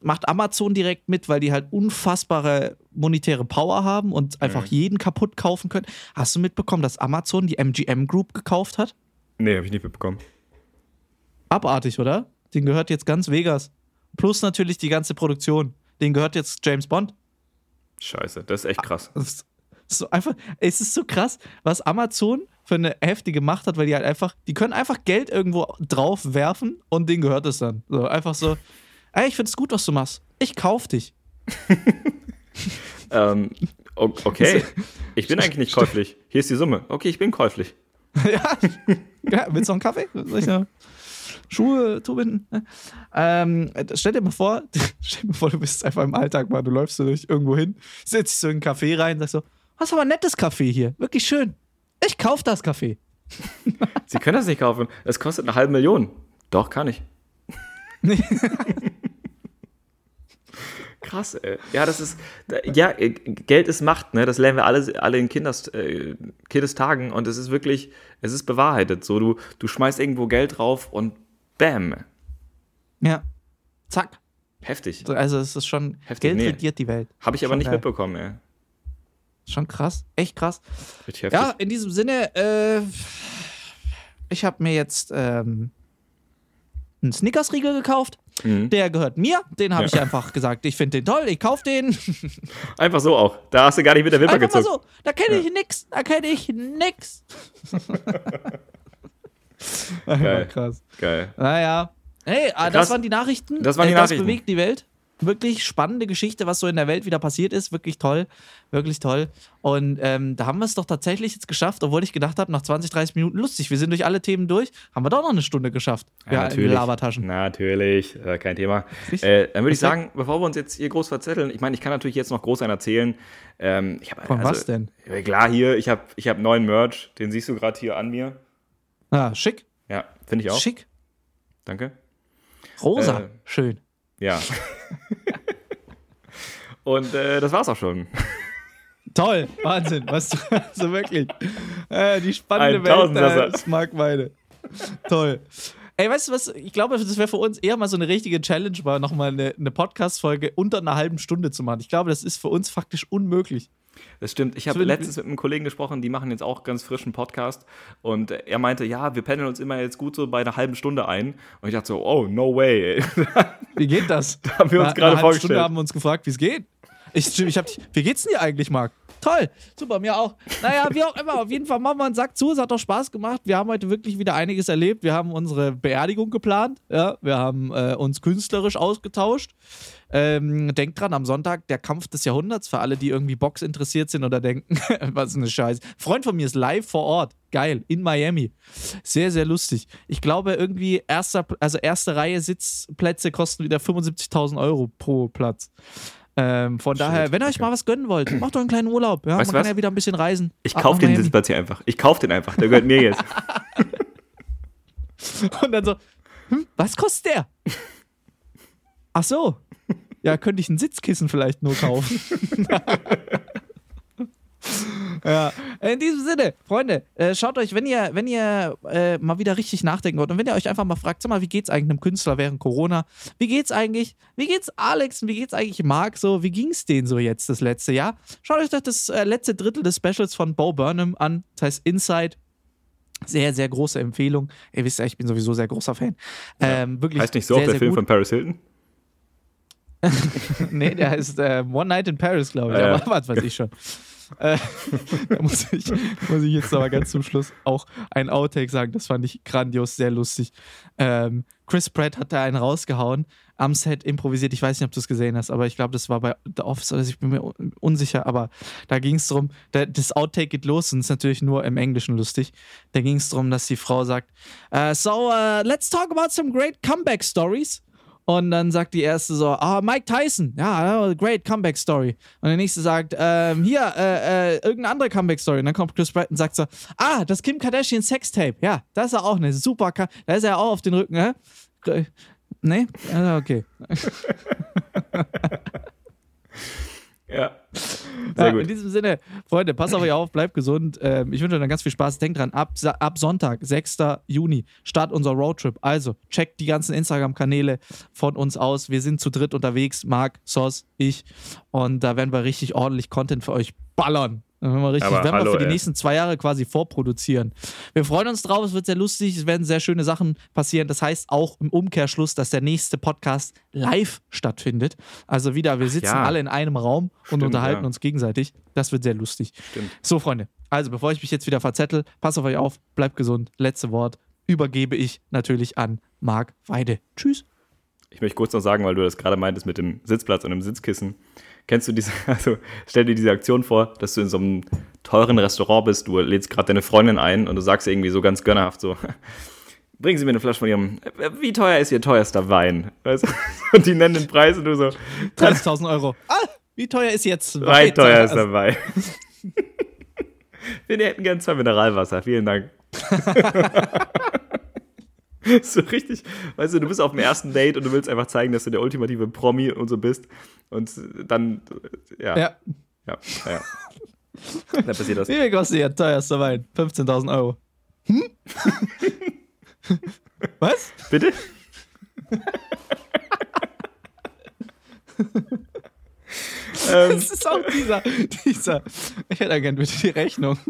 macht Amazon direkt mit, weil die halt unfassbare monetäre Power haben und einfach mhm. jeden kaputt kaufen können. Hast du mitbekommen, dass Amazon die MGM Group gekauft hat?
Nee, habe ich nicht mitbekommen.
Abartig, oder? Den gehört jetzt ganz Vegas. Plus natürlich die ganze Produktion. Den gehört jetzt James Bond.
Scheiße, das ist echt krass.
Das so einfach, es ist so krass, was Amazon für eine heftige Macht hat, weil die halt einfach, die können einfach Geld irgendwo drauf werfen und denen gehört es dann. So, einfach so, ey, ich finde es gut, was du machst. Ich kauf dich. (laughs)
ähm, okay. Ich bin eigentlich nicht käuflich. Hier ist die Summe. Okay, ich bin käuflich. (laughs)
ja. ja. Willst du noch einen Kaffee? Soll ich noch Schuhe zubinden? Ähm, stell dir mal vor, (laughs) stell dir mal vor, du bist einfach im Alltag mal, du läufst so durch irgendwo hin, setzt dich so in einen Café rein, sagst so, was aber ein nettes Café hier, wirklich schön. Ich kauf das Kaffee. (laughs)
Sie können das nicht kaufen. Es kostet eine halbe Million. Doch, kann ich. (laughs) Krass, ey. Ja, das ist, ja, Geld ist Macht, ne? Das lernen wir alle, alle in Kinders, äh, Kindestagen und es ist wirklich, es ist bewahrheitet. So, du, du schmeißt irgendwo Geld drauf und bam.
Ja. Zack.
Heftig.
Also es ist schon, Heftig. Geld nee. regiert die Welt.
Habe ich aber nicht geil. mitbekommen, ey.
Schon krass, echt krass. Ja, in diesem Sinne, äh, ich habe mir jetzt ähm, einen Snickers-Riegel gekauft. Mhm. Der gehört mir. Den habe ja. ich einfach gesagt, ich finde den toll, ich kaufe den.
Einfach so auch. Da hast du gar nicht mit der Wimper einfach gezogen. so.
Da kenne ich ja. nix. Da kenne ich nix. (laughs)
Geil.
krass.
Geil.
Naja. Hey, ah, das waren die Nachrichten.
Das waren die Nachrichten.
Das bewegt die Welt wirklich spannende Geschichte, was so in der Welt wieder passiert ist. Wirklich toll. Wirklich toll. Und ähm, da haben wir es doch tatsächlich jetzt geschafft, obwohl ich gedacht habe, nach 20, 30 Minuten lustig, wir sind durch alle Themen durch, haben wir doch noch eine Stunde geschafft.
Ja, ja natürlich. Labertaschen. Natürlich, äh, kein Thema. Äh, dann würde ich sagen, bevor wir uns jetzt hier groß verzetteln, ich meine, ich kann natürlich jetzt noch groß einen erzählen. Ähm, ich hab,
Von also, was denn?
Klar, hier, ich habe ich hab neuen Merch, den siehst du gerade hier an mir.
Ah, schick.
Ja, finde ich auch.
Schick.
Danke.
Rosa, äh, schön.
Ja. Und äh, das war's auch schon.
Toll, Wahnsinn, was (laughs) also wirklich. Äh, die spannende Welt äh, Weide. Toll. Ey, weißt du was? Ich glaube, das wäre für uns eher mal so eine richtige Challenge, mal nochmal eine, eine Podcast-Folge unter einer halben Stunde zu machen. Ich glaube, das ist für uns faktisch unmöglich.
Das stimmt. Ich habe letztens mit einem Kollegen gesprochen, die machen jetzt auch ganz frischen Podcast und er meinte, ja, wir pendeln uns immer jetzt gut so bei einer halben Stunde ein. Und ich dachte so, oh, no way. (laughs)
Wie geht das?
da haben wir uns gerade vorgestellt. Stunde
haben wir uns gefragt, wie es geht. Ich, ich hab, wie geht's denn dir eigentlich, Marc? Toll, super, mir auch. Naja, wie auch immer, auf jeden Fall machen wir einen Sack zu. Es hat doch Spaß gemacht. Wir haben heute wirklich wieder einiges erlebt. Wir haben unsere Beerdigung geplant. Ja, wir haben äh, uns künstlerisch ausgetauscht. Ähm, denkt dran, am Sonntag der Kampf des Jahrhunderts für alle, die irgendwie Box interessiert sind oder denken, (laughs) was eine Scheiße. Freund von mir ist live vor Ort. Geil, in Miami. Sehr, sehr lustig. Ich glaube, irgendwie erster, also erste Reihe Sitzplätze kosten wieder 75.000 Euro pro Platz. Ähm, von Shit, daher, wenn ihr euch mal was gönnen wollt, macht doch einen kleinen Urlaub. Ja, weißt man kann ja wieder ein bisschen reisen.
Ich kaufe den Sitzplatz hier einfach. Ich kaufe den einfach. Der gehört mir jetzt. (laughs)
Und dann so, hm, was kostet der? Ach so. Ja, könnte ich ein Sitzkissen vielleicht nur kaufen. (laughs) ja, in diesem Sinne, Freunde, äh, schaut euch, wenn ihr, wenn ihr äh, mal wieder richtig nachdenken wollt und wenn ihr euch einfach mal fragt, sag mal, wie geht's eigentlich einem Künstler während Corona? Wie geht's eigentlich? Wie geht's Alex und wie geht's eigentlich Marc so? Wie ging's denen so jetzt das letzte Jahr? Schaut euch doch das äh, letzte Drittel des Specials von Bo Burnham an, das heißt Inside. Sehr, sehr große Empfehlung. Ihr wisst ja, ich bin sowieso sehr großer Fan. Ähm, wirklich
heißt nicht so sehr, auch der Film gut. von Paris Hilton? (laughs)
nee, der heißt äh, One Night in Paris, glaube ich. Ja, Aber was weiß ich schon. Äh, (laughs) da muss ich, muss ich jetzt aber ganz zum Schluss auch ein Outtake sagen. Das fand ich grandios, sehr lustig. Ähm, Chris Pratt hat da einen rausgehauen, am Set improvisiert. Ich weiß nicht, ob du es gesehen hast, aber ich glaube, das war bei The Office oder ich bin mir unsicher. Aber da ging es darum, das Outtake geht los und ist natürlich nur im Englischen lustig. Da ging es darum, dass die Frau sagt: uh, So, uh, let's talk about some great comeback stories. Und dann sagt die erste so, ah, Mike Tyson, ja, great Comeback Story. Und der nächste sagt, ähm, hier, äh, äh, irgendeine andere Comeback Story. Und dann kommt Chris Pratt und sagt so, ah, das Kim Kardashian Sextape. Ja, das ist ja auch eine super, Ka da ist er auch auf den Rücken, hä? Nee? Also, okay. (laughs) (laughs)
ja.
Sehr ja, gut. In diesem Sinne, Freunde, passt auf euch auf, bleibt gesund. Ähm, ich wünsche euch dann ganz viel Spaß. Denkt dran, ab, ab Sonntag, 6. Juni, start unser Roadtrip. Also, checkt die ganzen Instagram-Kanäle von uns aus. Wir sind zu dritt unterwegs. Marc, Sos, ich. Und da werden wir richtig ordentlich Content für euch ballern. Dann werden wir richtig, werden hallo, wir für die ey. nächsten zwei Jahre quasi vorproduzieren. Wir freuen uns drauf, es wird sehr lustig, es werden sehr schöne Sachen passieren. Das heißt auch im Umkehrschluss, dass der nächste Podcast live stattfindet. Also wieder, wir sitzen ja. alle in einem Raum Stimmt, und unterhalten ja. uns gegenseitig. Das wird sehr lustig. Stimmt. So, Freunde, also bevor ich mich jetzt wieder verzettel, passt auf euch auf, bleibt gesund. Letzte Wort übergebe ich natürlich an Marc Weide. Tschüss.
Ich möchte kurz noch sagen, weil du das gerade meintest mit dem Sitzplatz und dem Sitzkissen. Kennst du diese, (laughs) also stell dir diese Aktion vor, dass du in so einem teuren Restaurant bist, du lädst gerade deine Freundin ein und du sagst irgendwie so ganz gönnerhaft so, (laughs) bringen Sie mir eine Flasche von Ihrem, wie teuer ist Ihr teuerster Wein? Weißt du? (laughs) Und die nennen den Preis und du so.
30.000 Euro. Ah, wie teuer ist jetzt
Wein? Mein teuerster also, Wein. Wir hätten gern zwei Mineralwasser, vielen Dank. (laughs) so richtig, weißt du, du bist auf dem ersten Date und du willst einfach zeigen, dass du der ultimative Promi und so bist. Und dann, ja. Ja. Ja, ja. (laughs)
Dann passiert das. Wie viel kostet Ihr teuerster Wein? 15.000 Euro. Hm? (laughs) Was?
Bitte? (laughs)
ähm, das ist auch dieser, dieser, ich hätte gerne bitte die Rechnung. (laughs)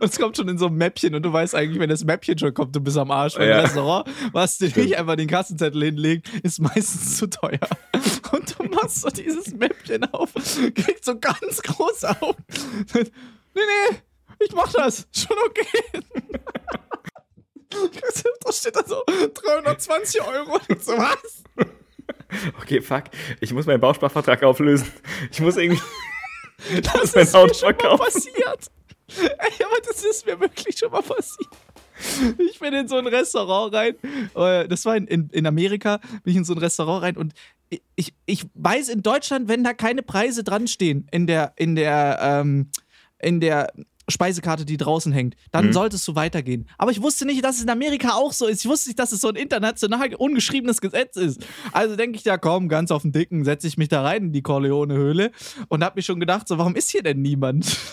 Und es kommt schon in so einem Mäppchen und du weißt eigentlich, wenn das Mäppchen schon kommt, du bist am Arsch. Weil ja. Restaurant, was dir nicht einfach den Kassenzettel hinlegt, ist meistens zu teuer. (laughs) Und du machst so dieses Mäppchen auf, kriegst so ganz große Augen. Nee, nee, ich mach das. Schon okay. da steht da so 320 Euro. Und so was? (laughs)
okay, fuck, ich muss meinen Bausparvertrag auflösen. Ich muss irgendwie (laughs) das mein Auto verkaufen. passiert.
Ey, aber das ist mir wirklich schon mal passiert. Ich bin in so ein Restaurant rein. Äh, das war in, in, in Amerika, bin ich in so ein Restaurant rein und ich, ich weiß in Deutschland, wenn da keine Preise dran stehen in der, in der, ähm, in der Speisekarte, die draußen hängt, dann mhm. solltest du weitergehen. Aber ich wusste nicht, dass es in Amerika auch so ist. Ich wusste nicht, dass es so ein international ungeschriebenes Gesetz ist. Also denke ich, ja komm, ganz auf den Dicken setze ich mich da rein in die Corleone-Höhle und habe mich schon gedacht, so warum ist hier denn niemand? (laughs)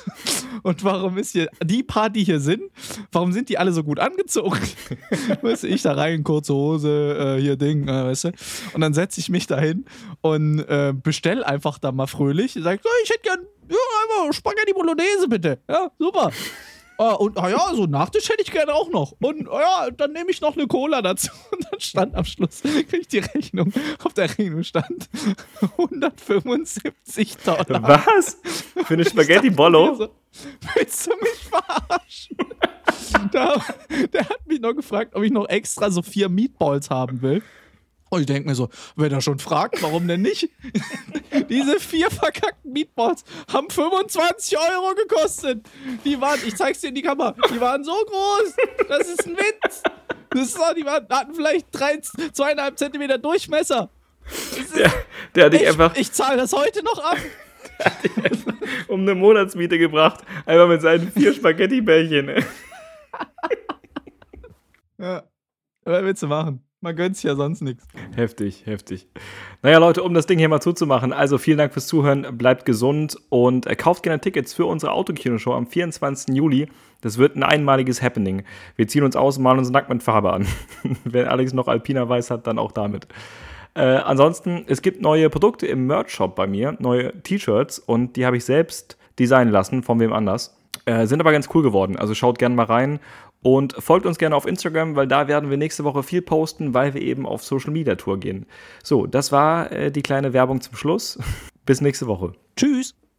Und warum ist hier die paar, die hier sind, warum sind die alle so gut angezogen? (laughs) weißt du, ich da rein, kurze Hose, äh, hier Ding, äh, weißt du? Und dann setze ich mich da hin und äh, bestell einfach da mal fröhlich. Sag, oh, ich hätte gern ja, einfach Spaghetti Bolognese bitte. Ja, super. Uh, (laughs) und ah ja, so Nachtisch hätte ich gerne auch noch. Und ah ja, dann nehme ich noch eine Cola dazu. (laughs) Und dann stand am Schluss, kriege ich die Rechnung. Auf der Rechnung stand (laughs) 175 Dollar.
Was? Für eine Spaghetti Bollo? So,
willst du mich verarschen? da, der hat mich noch gefragt, ob ich noch extra so vier Meatballs haben will. Und ich denke mir so, wenn er schon fragt, warum denn nicht? (laughs) Diese vier verkackten Meatballs haben 25 Euro gekostet. Die waren, ich zeig's dir in die Kamera, die waren so groß. Das ist ein Witz. Das ist, die waren, hatten vielleicht drei, zweieinhalb Zentimeter Durchmesser.
Der, der hat dich einfach.
Ich zahle das heute noch ab. (laughs) Der hat
dich um eine Monatsmiete gebracht. Einfach mit seinen vier Spaghetti-Bällchen. (laughs)
ja. Was willst du machen? Man gönnt ja sonst nichts.
Heftig, heftig. Naja, Leute, um das Ding hier mal zuzumachen, also vielen Dank fürs Zuhören, bleibt gesund und äh, kauft gerne Tickets für unsere Autokinoshow am 24. Juli. Das wird ein einmaliges Happening. Wir ziehen uns aus und malen uns nackt mit Farbe an. (laughs) Wenn Alex noch Alpina weiß hat, dann auch damit. Äh, ansonsten, es gibt neue Produkte im Merch-Shop bei mir, neue T-Shirts und die habe ich selbst designen lassen, von wem anders. Äh, sind aber ganz cool geworden. Also schaut gerne mal rein und folgt uns gerne auf Instagram, weil da werden wir nächste Woche viel posten, weil wir eben auf Social Media Tour gehen. So, das war äh, die kleine Werbung zum Schluss. (laughs) Bis nächste Woche.
Tschüss.